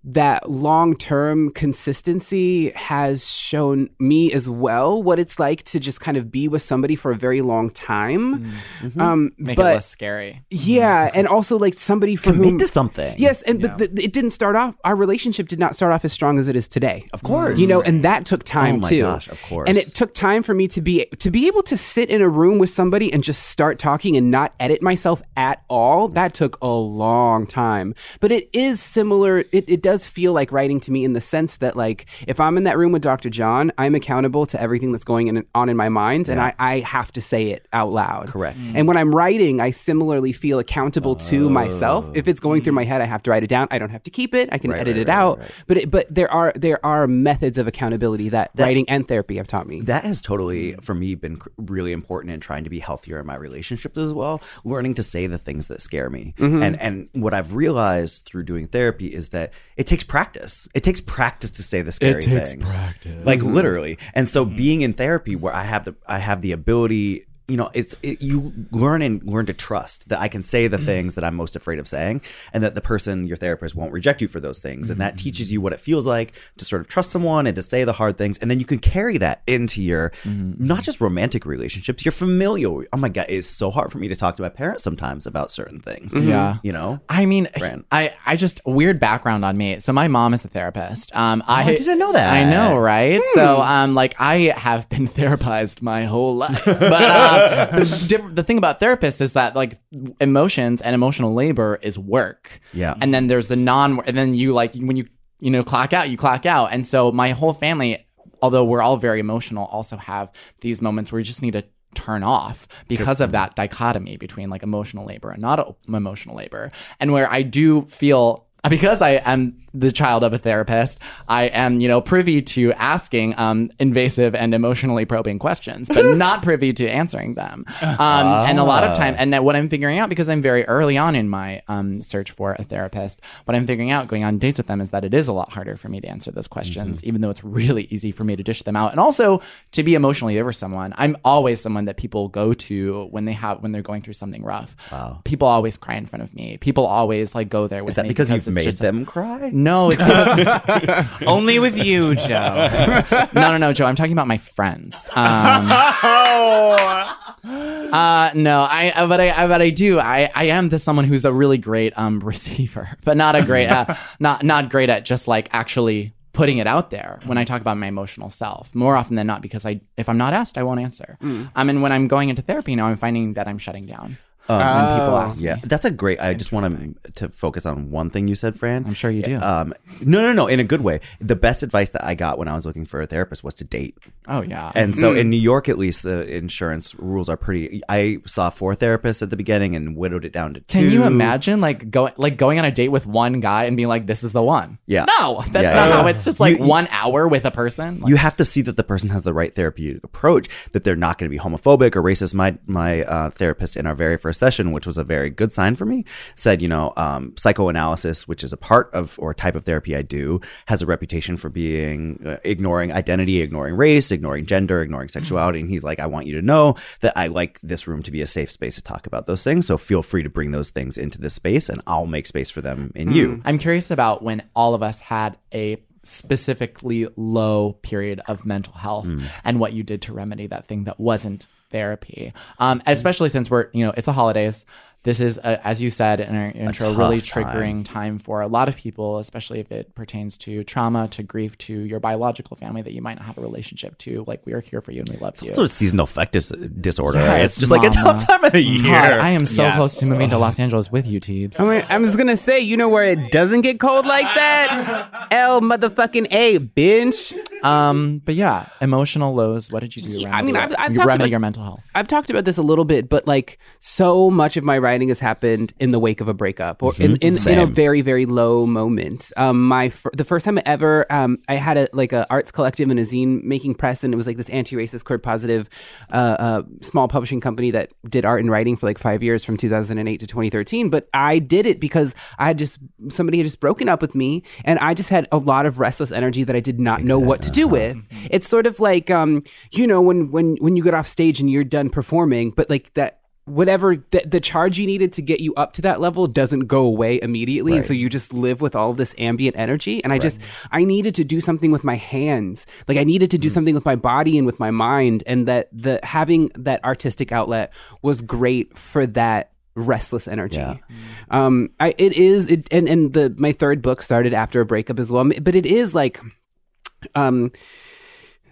that long term consistency has shown me as well what it's like to just kind of be with somebody for a very long time. Mm-hmm. Mm-hmm. Um, Make but it less scary. Mm-hmm. yeah, and also like somebody for Commit whom to something. Yes, and but th- it didn't start off. Our relationship did not start off as strong as it is today. Of course. you know, and that took oh time Oh my too. gosh, of course. And it took time for me to be to be able to sit in a room with somebody and just start talking and not edit myself at all. That took a long time, but it is similar. It, it does feel like writing to me in the sense that like if I'm in that room with Dr. John, I'm accountable to everything that's going in, on in my mind, and I, I have to say it out loud. Correct. Mm. And when I'm writing, I similarly feel accountable to Oh. myself. If it's going through my mm. head, I have to write it down. I don't have to keep it. I can Right, edit right, it right, out. right. But it, but there are there are methods of accountability that, writing and therapy have taught me. That has totally, mm. for me, been really important in trying to be healthier in my relationships as well. Learning to say the things that scare me, Mm-hmm. and and what I've realized through doing therapy is that it takes practice. It takes practice to say the scary it takes things, practice. like literally. And so, mm-hmm. being in therapy, where I have the I have the ability. You know, it's it, you learn and learn to trust that I can say the things that I'm most afraid of saying, and that the person, your therapist, won't reject you for those things, and that teaches you what it feels like to sort of trust someone and to say the hard things, and then you can carry that into your not just romantic relationships, your familial. Oh my god, it's so hard for me to talk to my parents sometimes about certain things. Yeah. you know. I mean, Fran. I, I just weird background on me. So my mom is a therapist. Um, I, I didn't know that. I know, right? So, um, like I have been therapized my whole life, but um, the, diff- the thing about therapists is that like emotions and emotional labor is work. Yeah. and then there's the non, and then you like when you you know clock out, you clock out, and so my whole family, although we're all very emotional, also have these moments where you just need to turn off because of that dichotomy between like emotional labor and not emotional labor and where i do feel because I am the child of a therapist, I am, you know, privy to asking um, invasive and emotionally probing questions, but not privy to answering them. Um, And a lot of time, and that what I'm figuring out because I'm very early on in my um, search for a therapist, what I'm figuring out going on dates with them is that it is a lot harder for me to answer those questions, even though it's really easy for me to dish them out, and also to be emotionally for someone. I'm always someone that people go to when they have when they're going through something rough. Wow. People always cry in front of me. People always like go there with Is that me because, you've made a- them cry? No, it's because Only with you, Joe. no, no, no, Joe. I'm talking about my friends. Um, uh, no, I, uh, but I, uh, but I do. I, I am the someone who's a really great um receiver, but not a great, uh, not not great at just like actually putting it out there when I talk about my emotional self. More often than not, because I, if I'm not asked, I won't answer. I mean, when I'm going into therapy now, I'm finding that I'm shutting down when people ask Yeah, me. that's a great. I just want to to focus on one thing you said, Fran. I'm sure you do. Um, no, no, no. In a good way. The best advice that I got when I was looking for a therapist was to date. Oh yeah. And so in New York, at least, the insurance rules are pretty. I saw four therapists at the beginning and widowed it down to two. Can you imagine like going like going on a date with one guy and being like, "This is the one"? Yeah. No, that's Yeah, not yeah. how. It's just like You- one hour with a person. Like, You have to see that the person has the right therapeutic approach, that they're not going to be homophobic or racist. My my uh, therapist in our very first session, which was a very good sign for me, said, you know, um, psychoanalysis, which is a part of or type of therapy I do, has a reputation for being uh, ignoring identity, ignoring race, ignoring gender, ignoring sexuality. And he's like, I want you to know that I like this room to be a safe space to talk about those things. So feel free to bring those things into this space and I'll make space for them in you. I'm curious about when all of us had a specifically low period of mental health and what you did to remedy that thing that wasn't therapy. Um, especially since we're, you know, it's the holidays. This is, a, as you said in our intro, really triggering time. for a lot of people, especially if it pertains to trauma, to grief, to your biological family that you might not have a relationship to. Like, we are here for you and we love you. It's also, seasonal affective dis- disorder. Yes, it's just like a tough time of the year. God, I am so Yes. close to moving to Los Angeles with you, Teebs. I, mean, I was gonna say, you know where it doesn't get cold like that? L motherfucking A, bitch. Um, but yeah, emotional lows. What did you do? to Yeah, I mean, I've- I've it? talked about- your mental health. I've talked about this a little bit, but like so much of my writing has happened in the wake of a breakup or in, in, in a very, very low moment. Um, my fir- the first time I ever, um, I had a like a arts collective and a zine making press, and it was like this anti-racist, queer positive, uh, uh, small publishing company that did art and writing for like five years from 2008 to 2013. But I did it because I had just somebody had just broken up with me, and I just had a lot of restless energy that I did not know what to do with. It's sort of like, um, you know, when when when you get off stage and you're done performing, but like that whatever the, the charge you needed to get you up to that level doesn't go away immediately. And so you just live with all of this ambient energy. And i just i needed to do something with my hands. Like i needed to do something with my body and with my mind. And that the having that artistic outlet was great for that restless energy. Yeah. um i it is it and and the my third book started after a breakup as well. But it is like um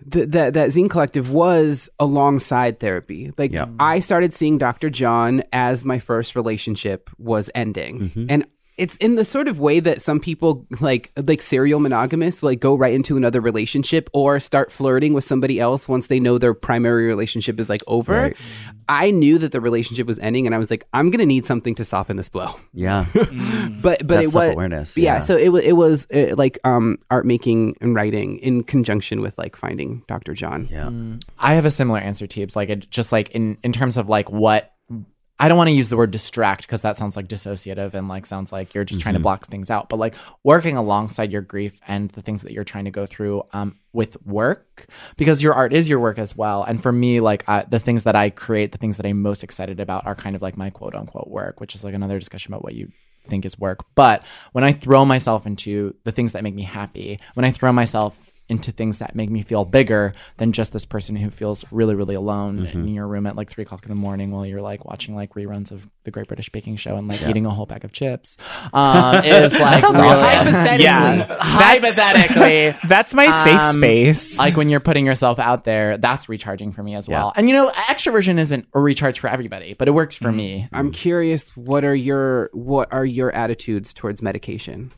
the, that that zine collective was alongside therapy. Like Yeah. I started seeing Dr. John as my first relationship was ending, Mm-hmm. and it's in the sort of way that some people like like serial monogamists like go right into another relationship or start flirting with somebody else once they know their primary relationship is like over. Right. I knew that the relationship was ending, and I was like, I'm gonna need something to soften this blow Yeah. but but That it was self-awareness, Yeah, yeah. so it was it was uh, like um art making and writing in conjunction with like finding Dr. John. Yeah. I have a similar answer, Teebs. Like, it, just like in in terms of like what I don't want to use the word distract because that sounds like dissociative and like sounds like you're just trying to block things out. But like working alongside your grief and the things that you're trying to go through um, with work because your art is your work as well. And for me, like uh, the things that I create, the things that I'm most excited about are kind of like my quote unquote work, which is like another discussion about what you think is work. But when I throw myself into the things that make me happy, when I throw myself into things that make me feel bigger than just this person who feels really, really alone in your room at like three o'clock in the morning while you're like watching like reruns of the Great British Baking Show and like eating a whole bag of chips. Um, is like really, Hypothetically. Yeah. hypothetically. That's my safe Um, space. like when you're putting yourself out there, that's recharging for me as well. And you know, extroversion isn't a recharge for everybody, but it works for me. I'm curious what are your what are your attitudes towards medication?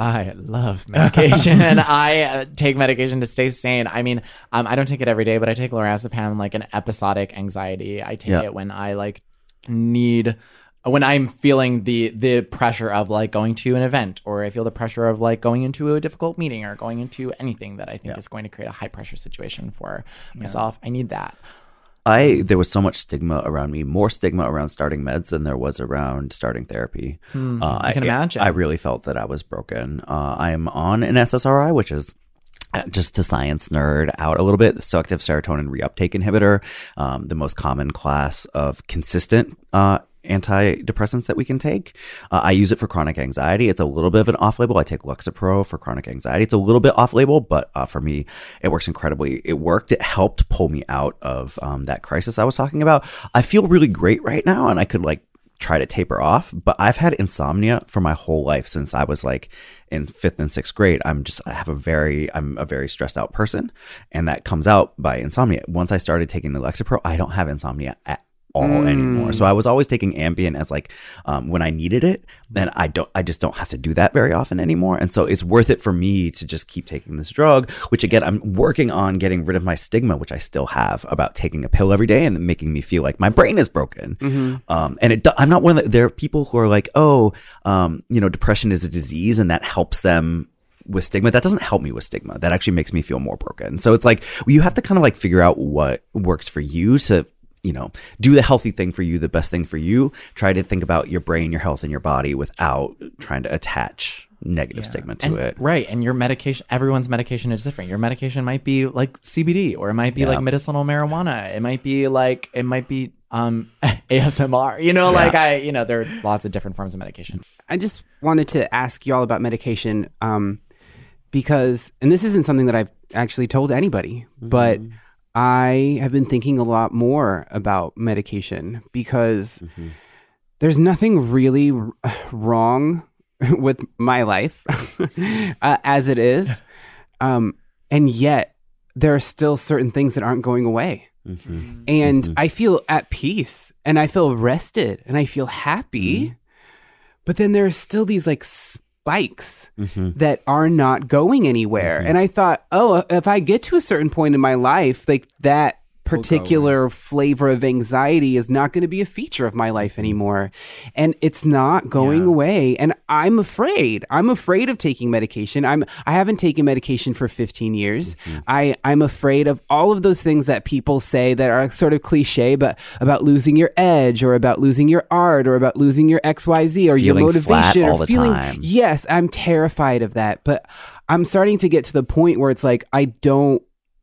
I love medication. I uh, take medication to stay sane. I mean, um, I don't take it every day, but I take lorazepam like an episodic anxiety. I take Yeah. it when I like need when I'm feeling the the pressure of like going to an event or I feel the pressure of like going into a difficult meeting or going into anything that I think is going to create a high pressure situation for myself. I need that. I there was so much stigma around me, more stigma around starting meds than there was around starting therapy. uh, I can imagine. I really felt that I was broken. Uh, I am on an SSRI, which is uh, just to science nerd out a little bit, the selective serotonin reuptake inhibitor, um, the most common class of consistent uh, antidepressants that we can take. Uh, I use it for chronic anxiety. It's a little bit of an off label. I take Lexapro for chronic anxiety. It's a little bit off label, but uh, for me, it works incredibly. It worked. It helped pull me out of um, that crisis I was talking about. I feel really great right now, and I could like try to taper off, but I've had insomnia for my whole life since I was like in fifth and sixth grade. I'm just, I have a very, I'm a very stressed out person, and that comes out by insomnia. Once I started taking the Lexapro, I don't have insomnia at all anymore. So I was always taking Ambien as like um, when I needed it. Then I don't, I just don't have to do that very often anymore. And so it's worth it for me to just keep taking this drug. Which again, I'm working on getting rid of my stigma, which I still have about taking a pill every day and making me feel like my brain is broken. Um, and it, I'm not one of the, there are people who are like, oh, um, you know, depression is a disease, and that helps them with stigma that doesn't help me with stigma that actually makes me feel more broken so it's like you have to kind of like figure out what works for you to you know, do the healthy thing for you, the best thing for you. Try to think about your brain, your health, and your body without trying to attach negative stigma to And- it. Right. And your medication, everyone's medication is different. Your medication might be like CBD or it might be Yeah. like medicinal marijuana. It might be like, it might be um ASMR. You know, like I, you know, there are lots of different forms of medication. I just wanted to ask y'all about medication um, because, and this isn't something that I've actually told anybody, but I have been thinking a lot more about medication because there's nothing really r- wrong with my life uh, as it is. Um, and yet, there are still certain things that aren't going away. And I feel at peace and I feel rested and I feel happy. But then there are still these like spikes mm-hmm. that are not going anywhere. Mm-hmm. And I thought, oh, if I get to a certain point in my life, like that particular flavor of anxiety is not going to be a feature of my life mm-hmm. anymore. And it's not going away. And I'm afraid. I'm afraid of taking medication. I'm I haven't taken medication for 15 years. Mm-hmm. I I'm afraid of all of those things that people say that are sort of cliche but about losing your edge or about losing your art or about losing your XYZ or your Feeling flat motivation or all the feeling time. Yes, I'm terrified of that, but I'm starting to get to the point where it's like I don't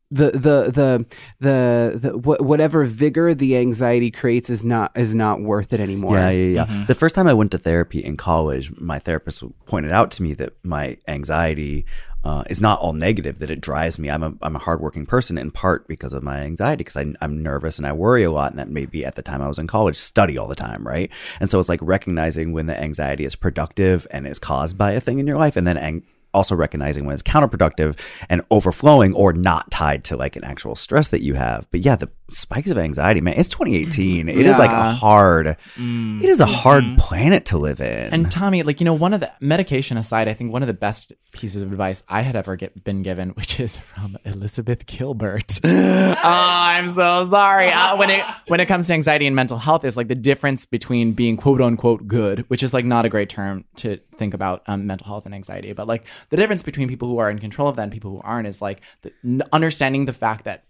the the the the, the wh- whatever vigor the anxiety creates is not is not worth it anymore. Yeah, yeah, yeah. The first time I went to therapy in college, my therapist pointed out to me that my anxiety uh, is not all negative. That it drives me. I'm a I'm a hardworking person in part because of my anxiety because I'm nervous and I worry a lot, and that maybe at the time I was in college study all the time, right? And so it's like recognizing when the anxiety is productive and is caused by a thing in your life, and then ang- also recognizing when it's counterproductive and overflowing or not tied to like an actual stress that you have. But yeah, the spikes of anxiety, man, it's 2018. It is like a Yeah. hard, it is a hard planet to live in. And Tommy, like you know, one of the medication aside, I think one of the best pieces of advice I had ever get, been given, which is from Elizabeth Gilbert. oh, I'm so sorry. Uh, when it when it comes to anxiety and mental health, is like the difference between being quote unquote good, which is like not a great term to think about um, mental health and anxiety, but like the difference between people who are in control of that and people who aren't is like the, understanding the fact that,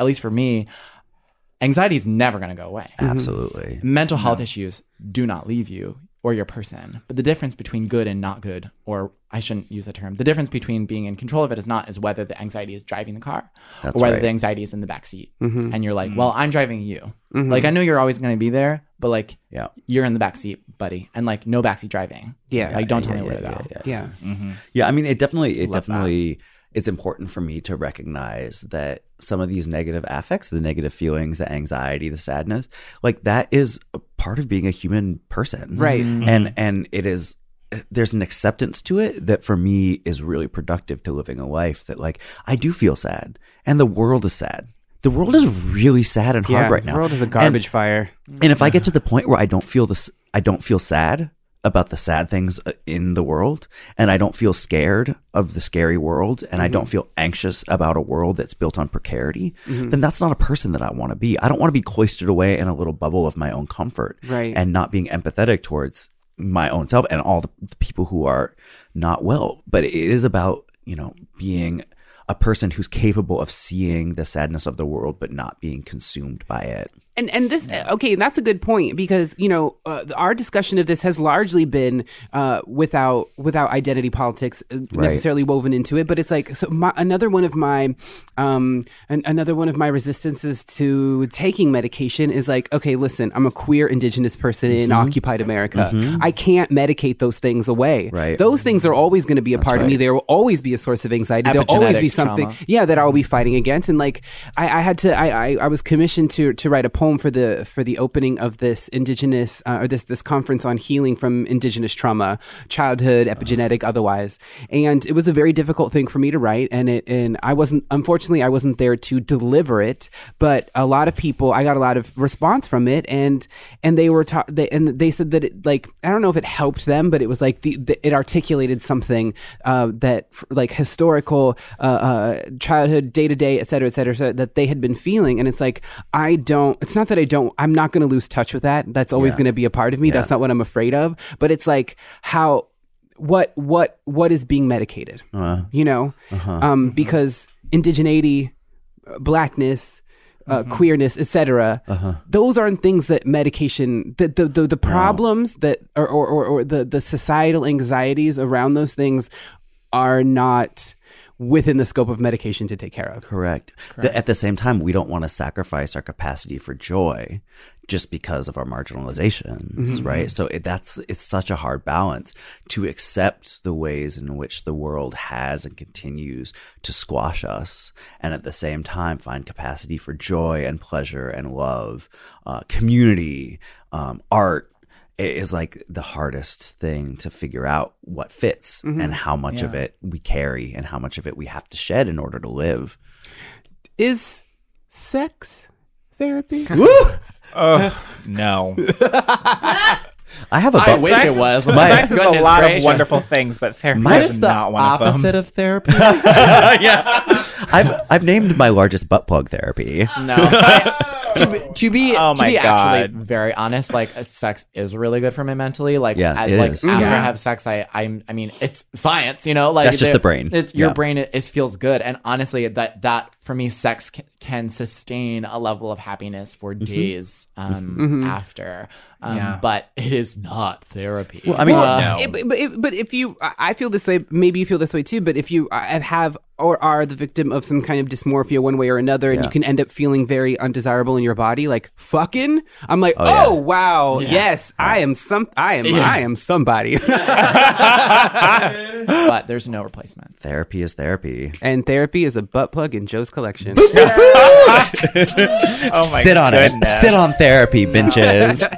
at least for me, anxiety is never going to go away. Mm-hmm. Absolutely. Mental health issues do not leave you or your person. But the difference between good and not good, or I shouldn't use the term, the difference between being in control of it is not is whether the anxiety is driving the car That's or whether right. the anxiety is in the back seat. Mhm. And you're like, mm-hmm. well, I'm driving you. Mm-hmm. Like I know you're always going to be there, but like Yeah. you're in the back seat, buddy, and like no backseat driving. Yeah. like don't tell Yeah, me where yeah, to go. yeah, yeah. Yeah. Yeah, I mean, it definitely, it Love that. Definitely, it's important for me to recognize that some of these negative affects, the negative feelings, the anxiety, the sadness, like that is a part of being a human person, Right. Mm-hmm. And and it is. There's an acceptance to it that for me is really productive to living a life that like I do feel sad and the world is sad. The world is really sad and hard Yeah, right now. the world is a And- garbage fire. and if I get to the point where I don't feel this, I don't feel sad about the sad things uh, in the world, and I don't feel scared of the scary world, and I don't feel anxious about a world that's built on precarity, then that's not a person that I want to be. I don't want to be cloistered away in a little bubble of my own comfort, Right. And not being empathetic towards my own self and all the, the people who are not well. But it is about you know being a person who's capable of seeing the sadness of the world, but not being consumed by it. And and this okay, that's a good point because you know uh, our discussion of this has largely been uh, without without identity politics uh, necessarily woven into it. But it's like so my, another one of my um an, another one of my resistances to taking medication is like okay, listen, I'm a queer Indigenous person in occupied America. I can't medicate those things away. Right. Those things are always going to be a part of me. There will always be a source of anxiety. There'll always be something trauma. yeah that I'll be fighting against and like I, I had to I, I I was commissioned to to write a poem for the for the opening of this indigenous uh, or this this conference on healing from indigenous trauma childhood epigenetic otherwise. And it was a very difficult thing for me to write and it and I wasn't unfortunately I wasn't there to deliver it but a lot of people I got a lot of response from it and and they were ta- they and they said that it like I don't know if it helped them but it was like the, the it articulated something uh, that like historical uh, uh, childhood day to day et cetera et cetera, et cetera that they had been feeling. And it's like I don't it's not that I don't I'm not going to lose touch with that. That's always going to be a part of me. That's not what I'm afraid of. But it's like how what what what is being medicated? Uh, you know? Um, because indigeneity uh, blackness uh, queerness, etc. Those aren't things that medication, the the the, the problems that or, or or or the the societal anxieties around those things are not within the scope of medication to take care of. Correct. The- at the same time, we don't want to sacrifice our capacity for joy just because of our marginalizations, right? So it, that's it's such a hard balance to accept the ways in which the world has and continues to squash us, and at the same time find capacity for joy and pleasure and love, uh, community, um, art. It is like the hardest thing to figure out what fits mm-hmm. and how much of it we carry and how much of it we have to shed in order to live. Is sex therapy? No. I have a I butt- wish it was. My- Sex is a lot gracious. of wonderful things, but therapy What is is the not one of them. The opposite them. of therapy? yeah. I've I've named my largest butt plug therapy. No. I- to be, to be, Oh to be God. actually very honest, like uh, sex is really good for me mentally. Like, Yeah, I, it like is. after Yeah. I have sex, I, I'm, I mean, it's science, you know, like That's just the brain. It's your Yeah. brain. It, it feels good, and honestly, that that for me, sex can, can sustain a level of happiness for Mm-hmm. days um, after. Um, Yeah. But it is not therapy. Well, I mean, Uh, No. It- but, it- but if you, I I feel this way. Maybe you feel this way too. But if you uh, have or are the victim of some kind of dysmorphia, one way or another, and Yeah. you can end up feeling very undesirable in your body, like fucking, I'm like, oh, yeah. wow, yes, I am some, I am, I am somebody. but there's no replacement. Therapy is therapy. and therapy is a butt plug in Joe's collection. Oh my Sit on goodness. it. Sit on therapy, benches.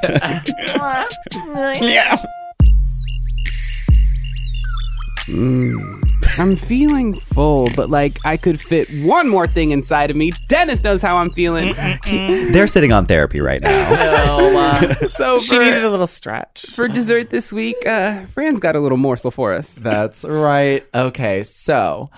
I'm feeling full, but like I could fit one more thing inside of me. Dennis knows how I'm feeling. They're sitting on therapy right now. No, uh, so She for, needed a little stretch. for dessert this week, uh, Fran's got a little morsel for us. That's right. Okay, so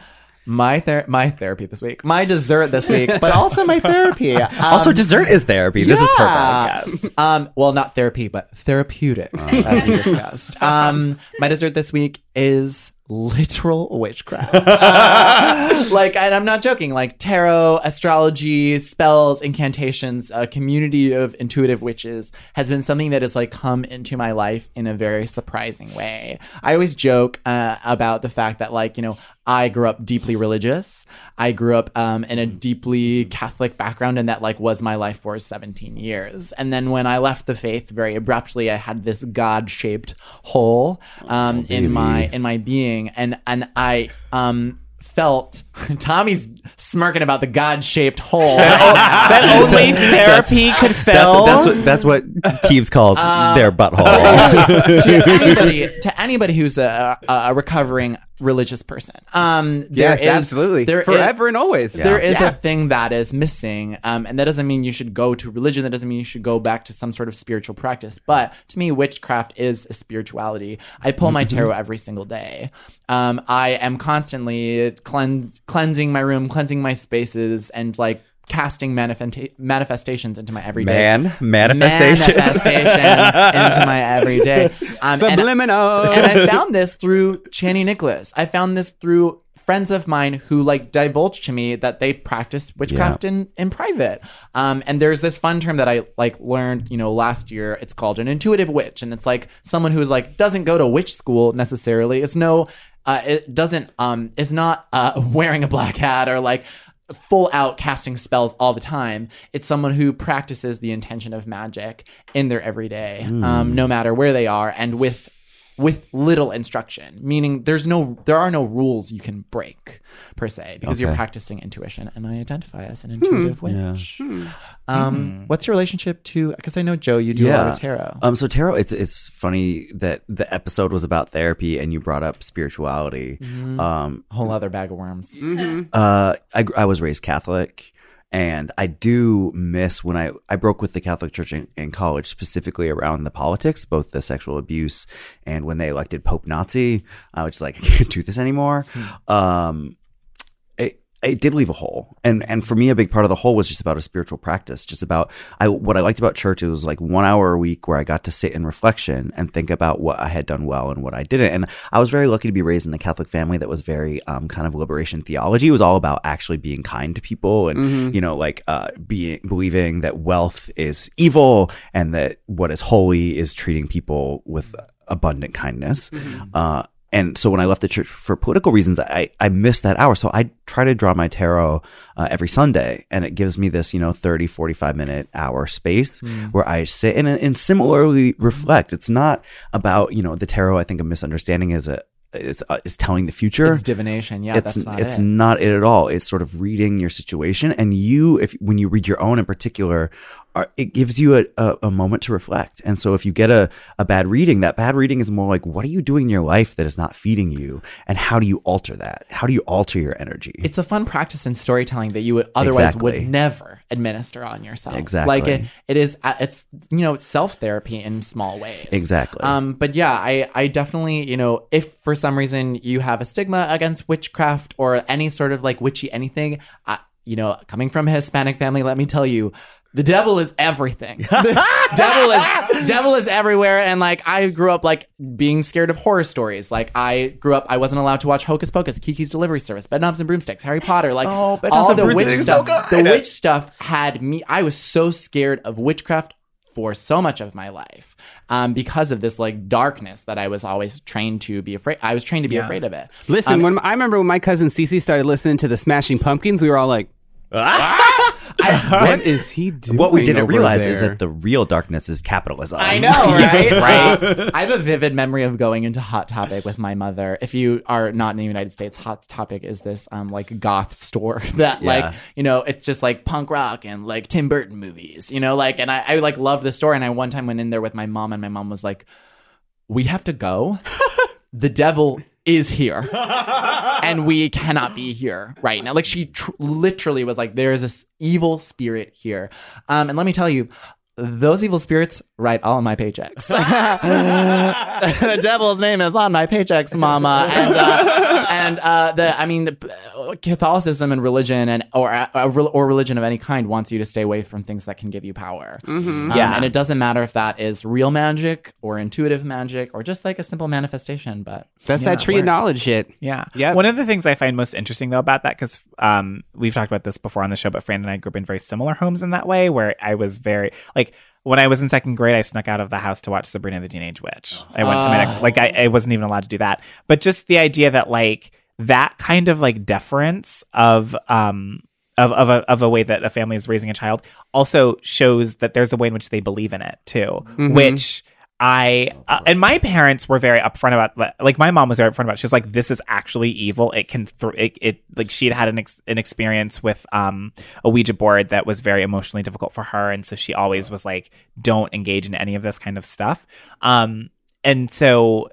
my ther- my therapy this week, my dessert this week, but also my therapy. Um, also, dessert is therapy. This is yeah. perfect. Um, well, not therapy, but therapeutic, as we discussed. Um, my dessert this week is literal witchcraft. Uh, like, and I'm not joking. Like tarot, astrology, spells, incantations, a community of intuitive witches has been something that has like come into my life in a very surprising way. I always joke uh, about the fact that like you know I grew up deeply religious. I grew up um, in a deeply Catholic background, and that like was my life for 17 years. And then when I left the faith very abruptly, I had this God-shaped hole um, in my in my being, and and I um, felt Tommy's smirking about the God-shaped hole. that only therapy could fill. That's, that's what that's what Teebs calls Uh, their butthole. to anybody to anybody who's a, a, a recovering religious person. Um, there Yes, is- absolutely. there is- Forever and always. There is Yeah. a thing that is missing, um, and that doesn't mean you should go to religion. That doesn't mean you should go back to some sort of spiritual practice. But to me, witchcraft is a spirituality. I pull my tarot every single day. Um, I am constantly cleanse, cleansing my room, cleansing my spaces, and like casting manifesta- manifestations into my everyday. Man, manifestation. manifestations into my everyday. Um, and- Subliminal. and I found this through Chani Nicholas. I found this through friends of mine who like divulged to me that they practice witchcraft in, in private. Um, and there's this fun term that I like learned, you know, last year. It's called an intuitive witch. And it's like someone who is like, doesn't go to witch school necessarily. It's no, uh, it doesn't, um, is not uh, wearing a black hat or like, full out casting spells all the time. It's someone who practices the intention of magic in their everyday, um, no matter where they are, and with with little instruction. Meaning, there's no there are no rules you can break per se because you're practicing intuition. And I identify as an intuitive Yeah. witch. Um, What's your relationship to? Because I know Joe, you do a lot of tarot. Um, so tarot, it's it's funny that the episode was about therapy and you brought up spirituality. Mm-hmm. Um, Whole other bag of worms. uh, I I was raised Catholic, and I do miss when I I broke with the Catholic Church in, in college, specifically around the politics, both the sexual abuse and when they elected Pope Nazi. I was like, I can't do this anymore. Um, it, did leave a hole. And and for me, a big part of the hole was just about a spiritual practice, just about I what I liked about church. It was like one hour a week where I got to sit in reflection and think about what I had done well and what I didn't. And I was very lucky to be raised in a Catholic family that was very um, kind of liberation theology. It was all about actually being kind to people and you know like uh, being believing that wealth is evil and that what is holy is treating people with abundant kindness. Uh, and so when I left the church for political reasons, I, I missed that hour. So I try to draw my tarot uh, every Sunday and it gives me this, you know, 30, 45 minute hour space where I sit and, and similarly reflect. It's not about, you know, the tarot. I think a misunderstanding is a, is, uh, is telling the future It's divination. Yeah, it's that's not it's it. not it at all. It's sort of reading your situation, and you, if when you read your own in particular, are, it gives you a, a, a moment to reflect. And so, if you get a a bad reading, that bad reading is more like, what are you doing in your life that is not feeding you, and how do you alter that? How do you alter your energy? it's a fun practice in storytelling that you would otherwise Exactly. would never administer on yourself. Exactly. Like it, it is. uh, It's you know it's self therapy in small ways. Exactly. Um. But yeah, I I definitely you know if for some reason you have a stigma against witchcraft or any sort of like witchy anything, I, you know, coming from a Hispanic family, let me tell you. The devil is everything. The devil is devil is everywhere, and like I grew up like being scared of horror stories. Like I grew up, I wasn't allowed to watch Hocus Pocus, Kiki's Delivery Service, Bedknobs and Broomsticks, Harry Potter. Like Oh, all the witch is so stuff. the witch stuff had me. I was so scared of witchcraft for so much of my life um, because of this like darkness that I was always trained to be afraid. I was trained to be afraid of it. Listen, when I remember when my cousin Cece started listening to the Smashing Pumpkins, we were all like, "What is he doing?" what we didn't over realize is that the real darkness is capitalism. I know, right? right. I have a vivid memory of going into Hot Topic with my mother. If you are not in the United States, Hot Topic is this um like goth store that Yeah. like you know it's just like punk rock and like Tim Burton movies, you know, like and I, I like love the store. And I one time went in there with my mom, and my mom was like, "We have to go. the devil." Is here, and we cannot be here right now. Like she tr- literally was like, "There is this evil spirit here," um, and let me tell you, those evil spirits write all of my paychecks. the devil's name is on my paychecks, Mama. And uh, and uh, the I mean, Catholicism and religion and or uh, or religion of any kind wants you to stay away from things that can give you power. Um, Yeah. and it doesn't matter if that is real magic or intuitive magic or just like a simple manifestation. But That's yeah, that it tree of knowledge shit. Yeah. Yep. One of the things I find most interesting though about that, because um, we've talked about this before on the show, but Fran and I grew up in very similar homes in that way, where I was very like when I was in second grade, I snuck out of the house to watch Sabrina the Teenage Witch. I went to my next like I, I wasn't even allowed to do that, but just the idea that like that kind of like deference of um of of a, of a way that a family is raising a child also shows that there's a way in which they believe in it too, which I uh, and my parents were very upfront about. Like my mom was very upfront about. It. She was like, "This is actually evil. It can th- it, it like she had had an ex- an experience with um a Ouija board that was very emotionally difficult for her, and so she always was like, "Don't engage in any of this kind of stuff." Um, and so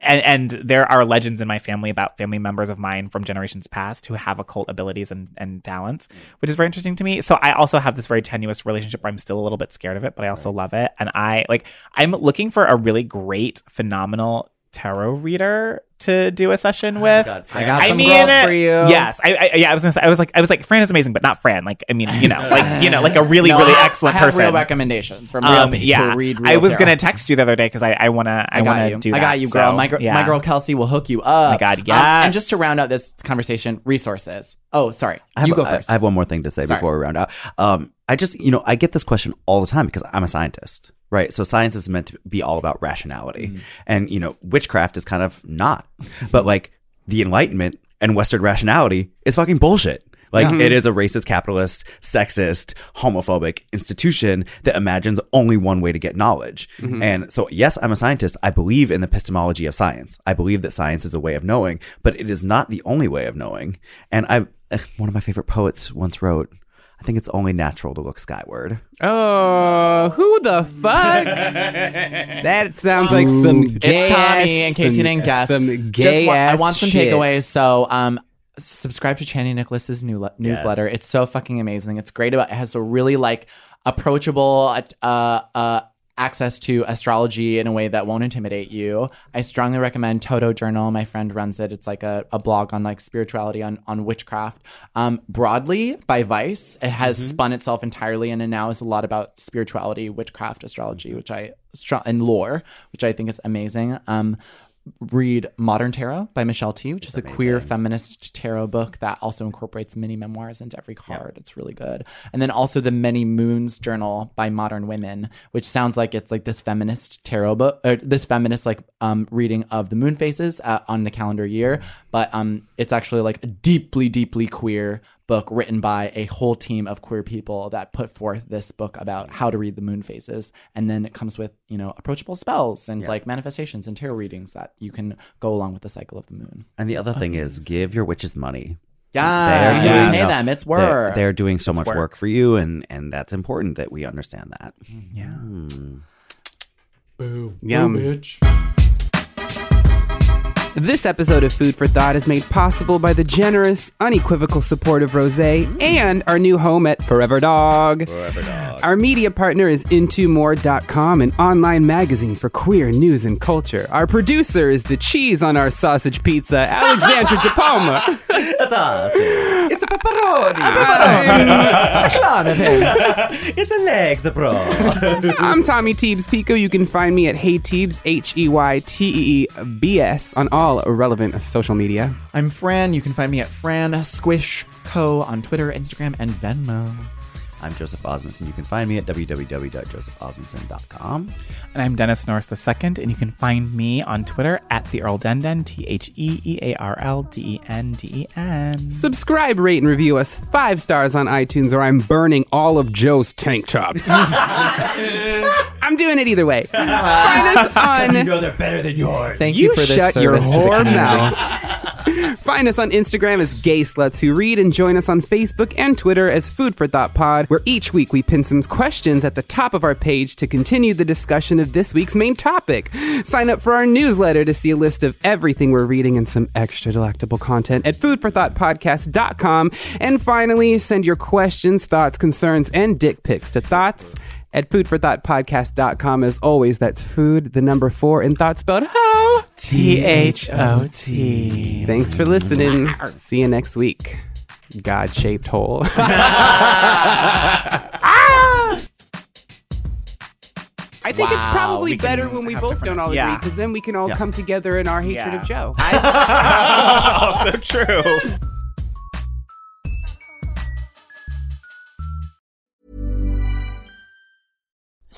and, and there are legends in my family about family members of mine from generations past who have occult abilities and, and talents, which is very interesting to me. So I also have this very tenuous relationship where I'm still a little bit scared of it, but I also love it. And I like I'm looking for a really great, phenomenal tarot reader to do a session with. I got some girls for you. Yes, I, I yeah, I was gonna say, I was like, I was like, Fran is amazing, but not Fran. Like, I mean, you know, like you know, like a really, No, really I- excellent I have person. real recommendations from real Um, people yeah, who read I was tarot. gonna text you the other day because I, I wanna I, I wanna you. do I that. got you, girl. So, my, gr- yeah. my girl Kelsey will hook you up. my God, Um, yes. and just to round out this conversation, resources. Oh, sorry. I have, you go I- first. I have one more thing to say Sorry. before we round out. Um, I just, you know, I get this question all the time because I'm a scientist, right? So science is meant to be all about rationality, Mm. and you know, witchcraft is kind of not. but like the Enlightenment and Western rationality is fucking bullshit. Like it is a racist, capitalist, sexist, homophobic institution that imagines only one way to get knowledge. And so, yes, I'm a scientist. I believe in the epistemology of science. I believe that science is a way of knowing, but it is not the only way of knowing. And I, eh, one of my favorite poets once wrote, I think it's only natural to look skyward. Oh, who the fuck? that sounds like some gay it's Tommy. ass- In case you didn't guess, some Just gay wa- I want some shit. takeaways. So, um, subscribe to Chani Nicholas's new newsletter. It's so fucking amazing. It's great about. It has a really like approachable, uh, uh, access to astrology in a way that won't intimidate you, I strongly recommend Toto Journal. My friend runs it. It's like a, a blog on like spirituality on, on witchcraft. Um, Broadly by Vice, it has spun itself entirely and now is a lot about spirituality, witchcraft, astrology, which I and lore, which I think is amazing. Um, read Modern Tarot by Michelle Tea, which is a queer feminist tarot book that also incorporates mini memoirs into every card. It's really good. And then also the Many Moons Journal by Modern Women, which sounds like it's like this feminist tarot book, or this feminist like um, reading of the moon phases uh, on the calendar year, but um, it's actually like a deeply, deeply queer book written by a whole team of queer people that put forth this book about how to read the moon phases and then it comes with you know approachable spells and like manifestations and tarot readings that you can go along with the cycle of the moon And the other thing is, give your witches money. yeah They're just doing- pay them it's They're, work they're doing so much work. work. for you, and and that's important that we understand that. Yeah. Hmm. Boom. Yum. This episode of Food for Thought is made possible by the generous, unequivocal support of Rose and our new home at Forever Dog. Forever Dog. Our media partner is IntoMore.com, an online magazine for queer news and culture. Our producer is the cheese on our sausage pizza, Alexandra De Palma. It's a pepperoni. it's a leg, the pro. I'm Tommy Teebs Pico. You can find me at Hey Teebs, H E Y T E E B S, on all relevant social media. i'm fran you can find me at fran squish co on twitter instagram and venmo I'm Joseph Osmundson. You can find me at www.josephosmundson.com. And I'm Dennis Norris II, and you can find me on Twitter at the Earl Denden, T H E E A R L D E N D E N. Subscribe, rate, and review us five stars on iTunes, or I'm burning all of Joe's tank tops. I'm doing it either way. Find us on. they're better than yours. thank you, You for this shut your service to the whore community. mouth. Find us on Instagram as Gay Sluts Who Read and join us on Facebook and Twitter as Food for Thought Pod, where each week we pin some questions at the top of our page to continue the discussion of this week's main topic. Sign up for our newsletter to see a list of everything we're reading and some extra delectable content at foodforthoughtpodcast.com. And finally, send your questions, thoughts, concerns, and dick pics to thoughts at foodforthoughtpodcast.com. As always, that's food, the number four, and thought spelled ho. T H O T. Thanks for listening. See you next week. God shaped hole. Ah! I think it's Wow, probably we can better when we have both different- don't all Yeah. agree because then we can all come together in our hatred Yeah. of Joe. also oh, true.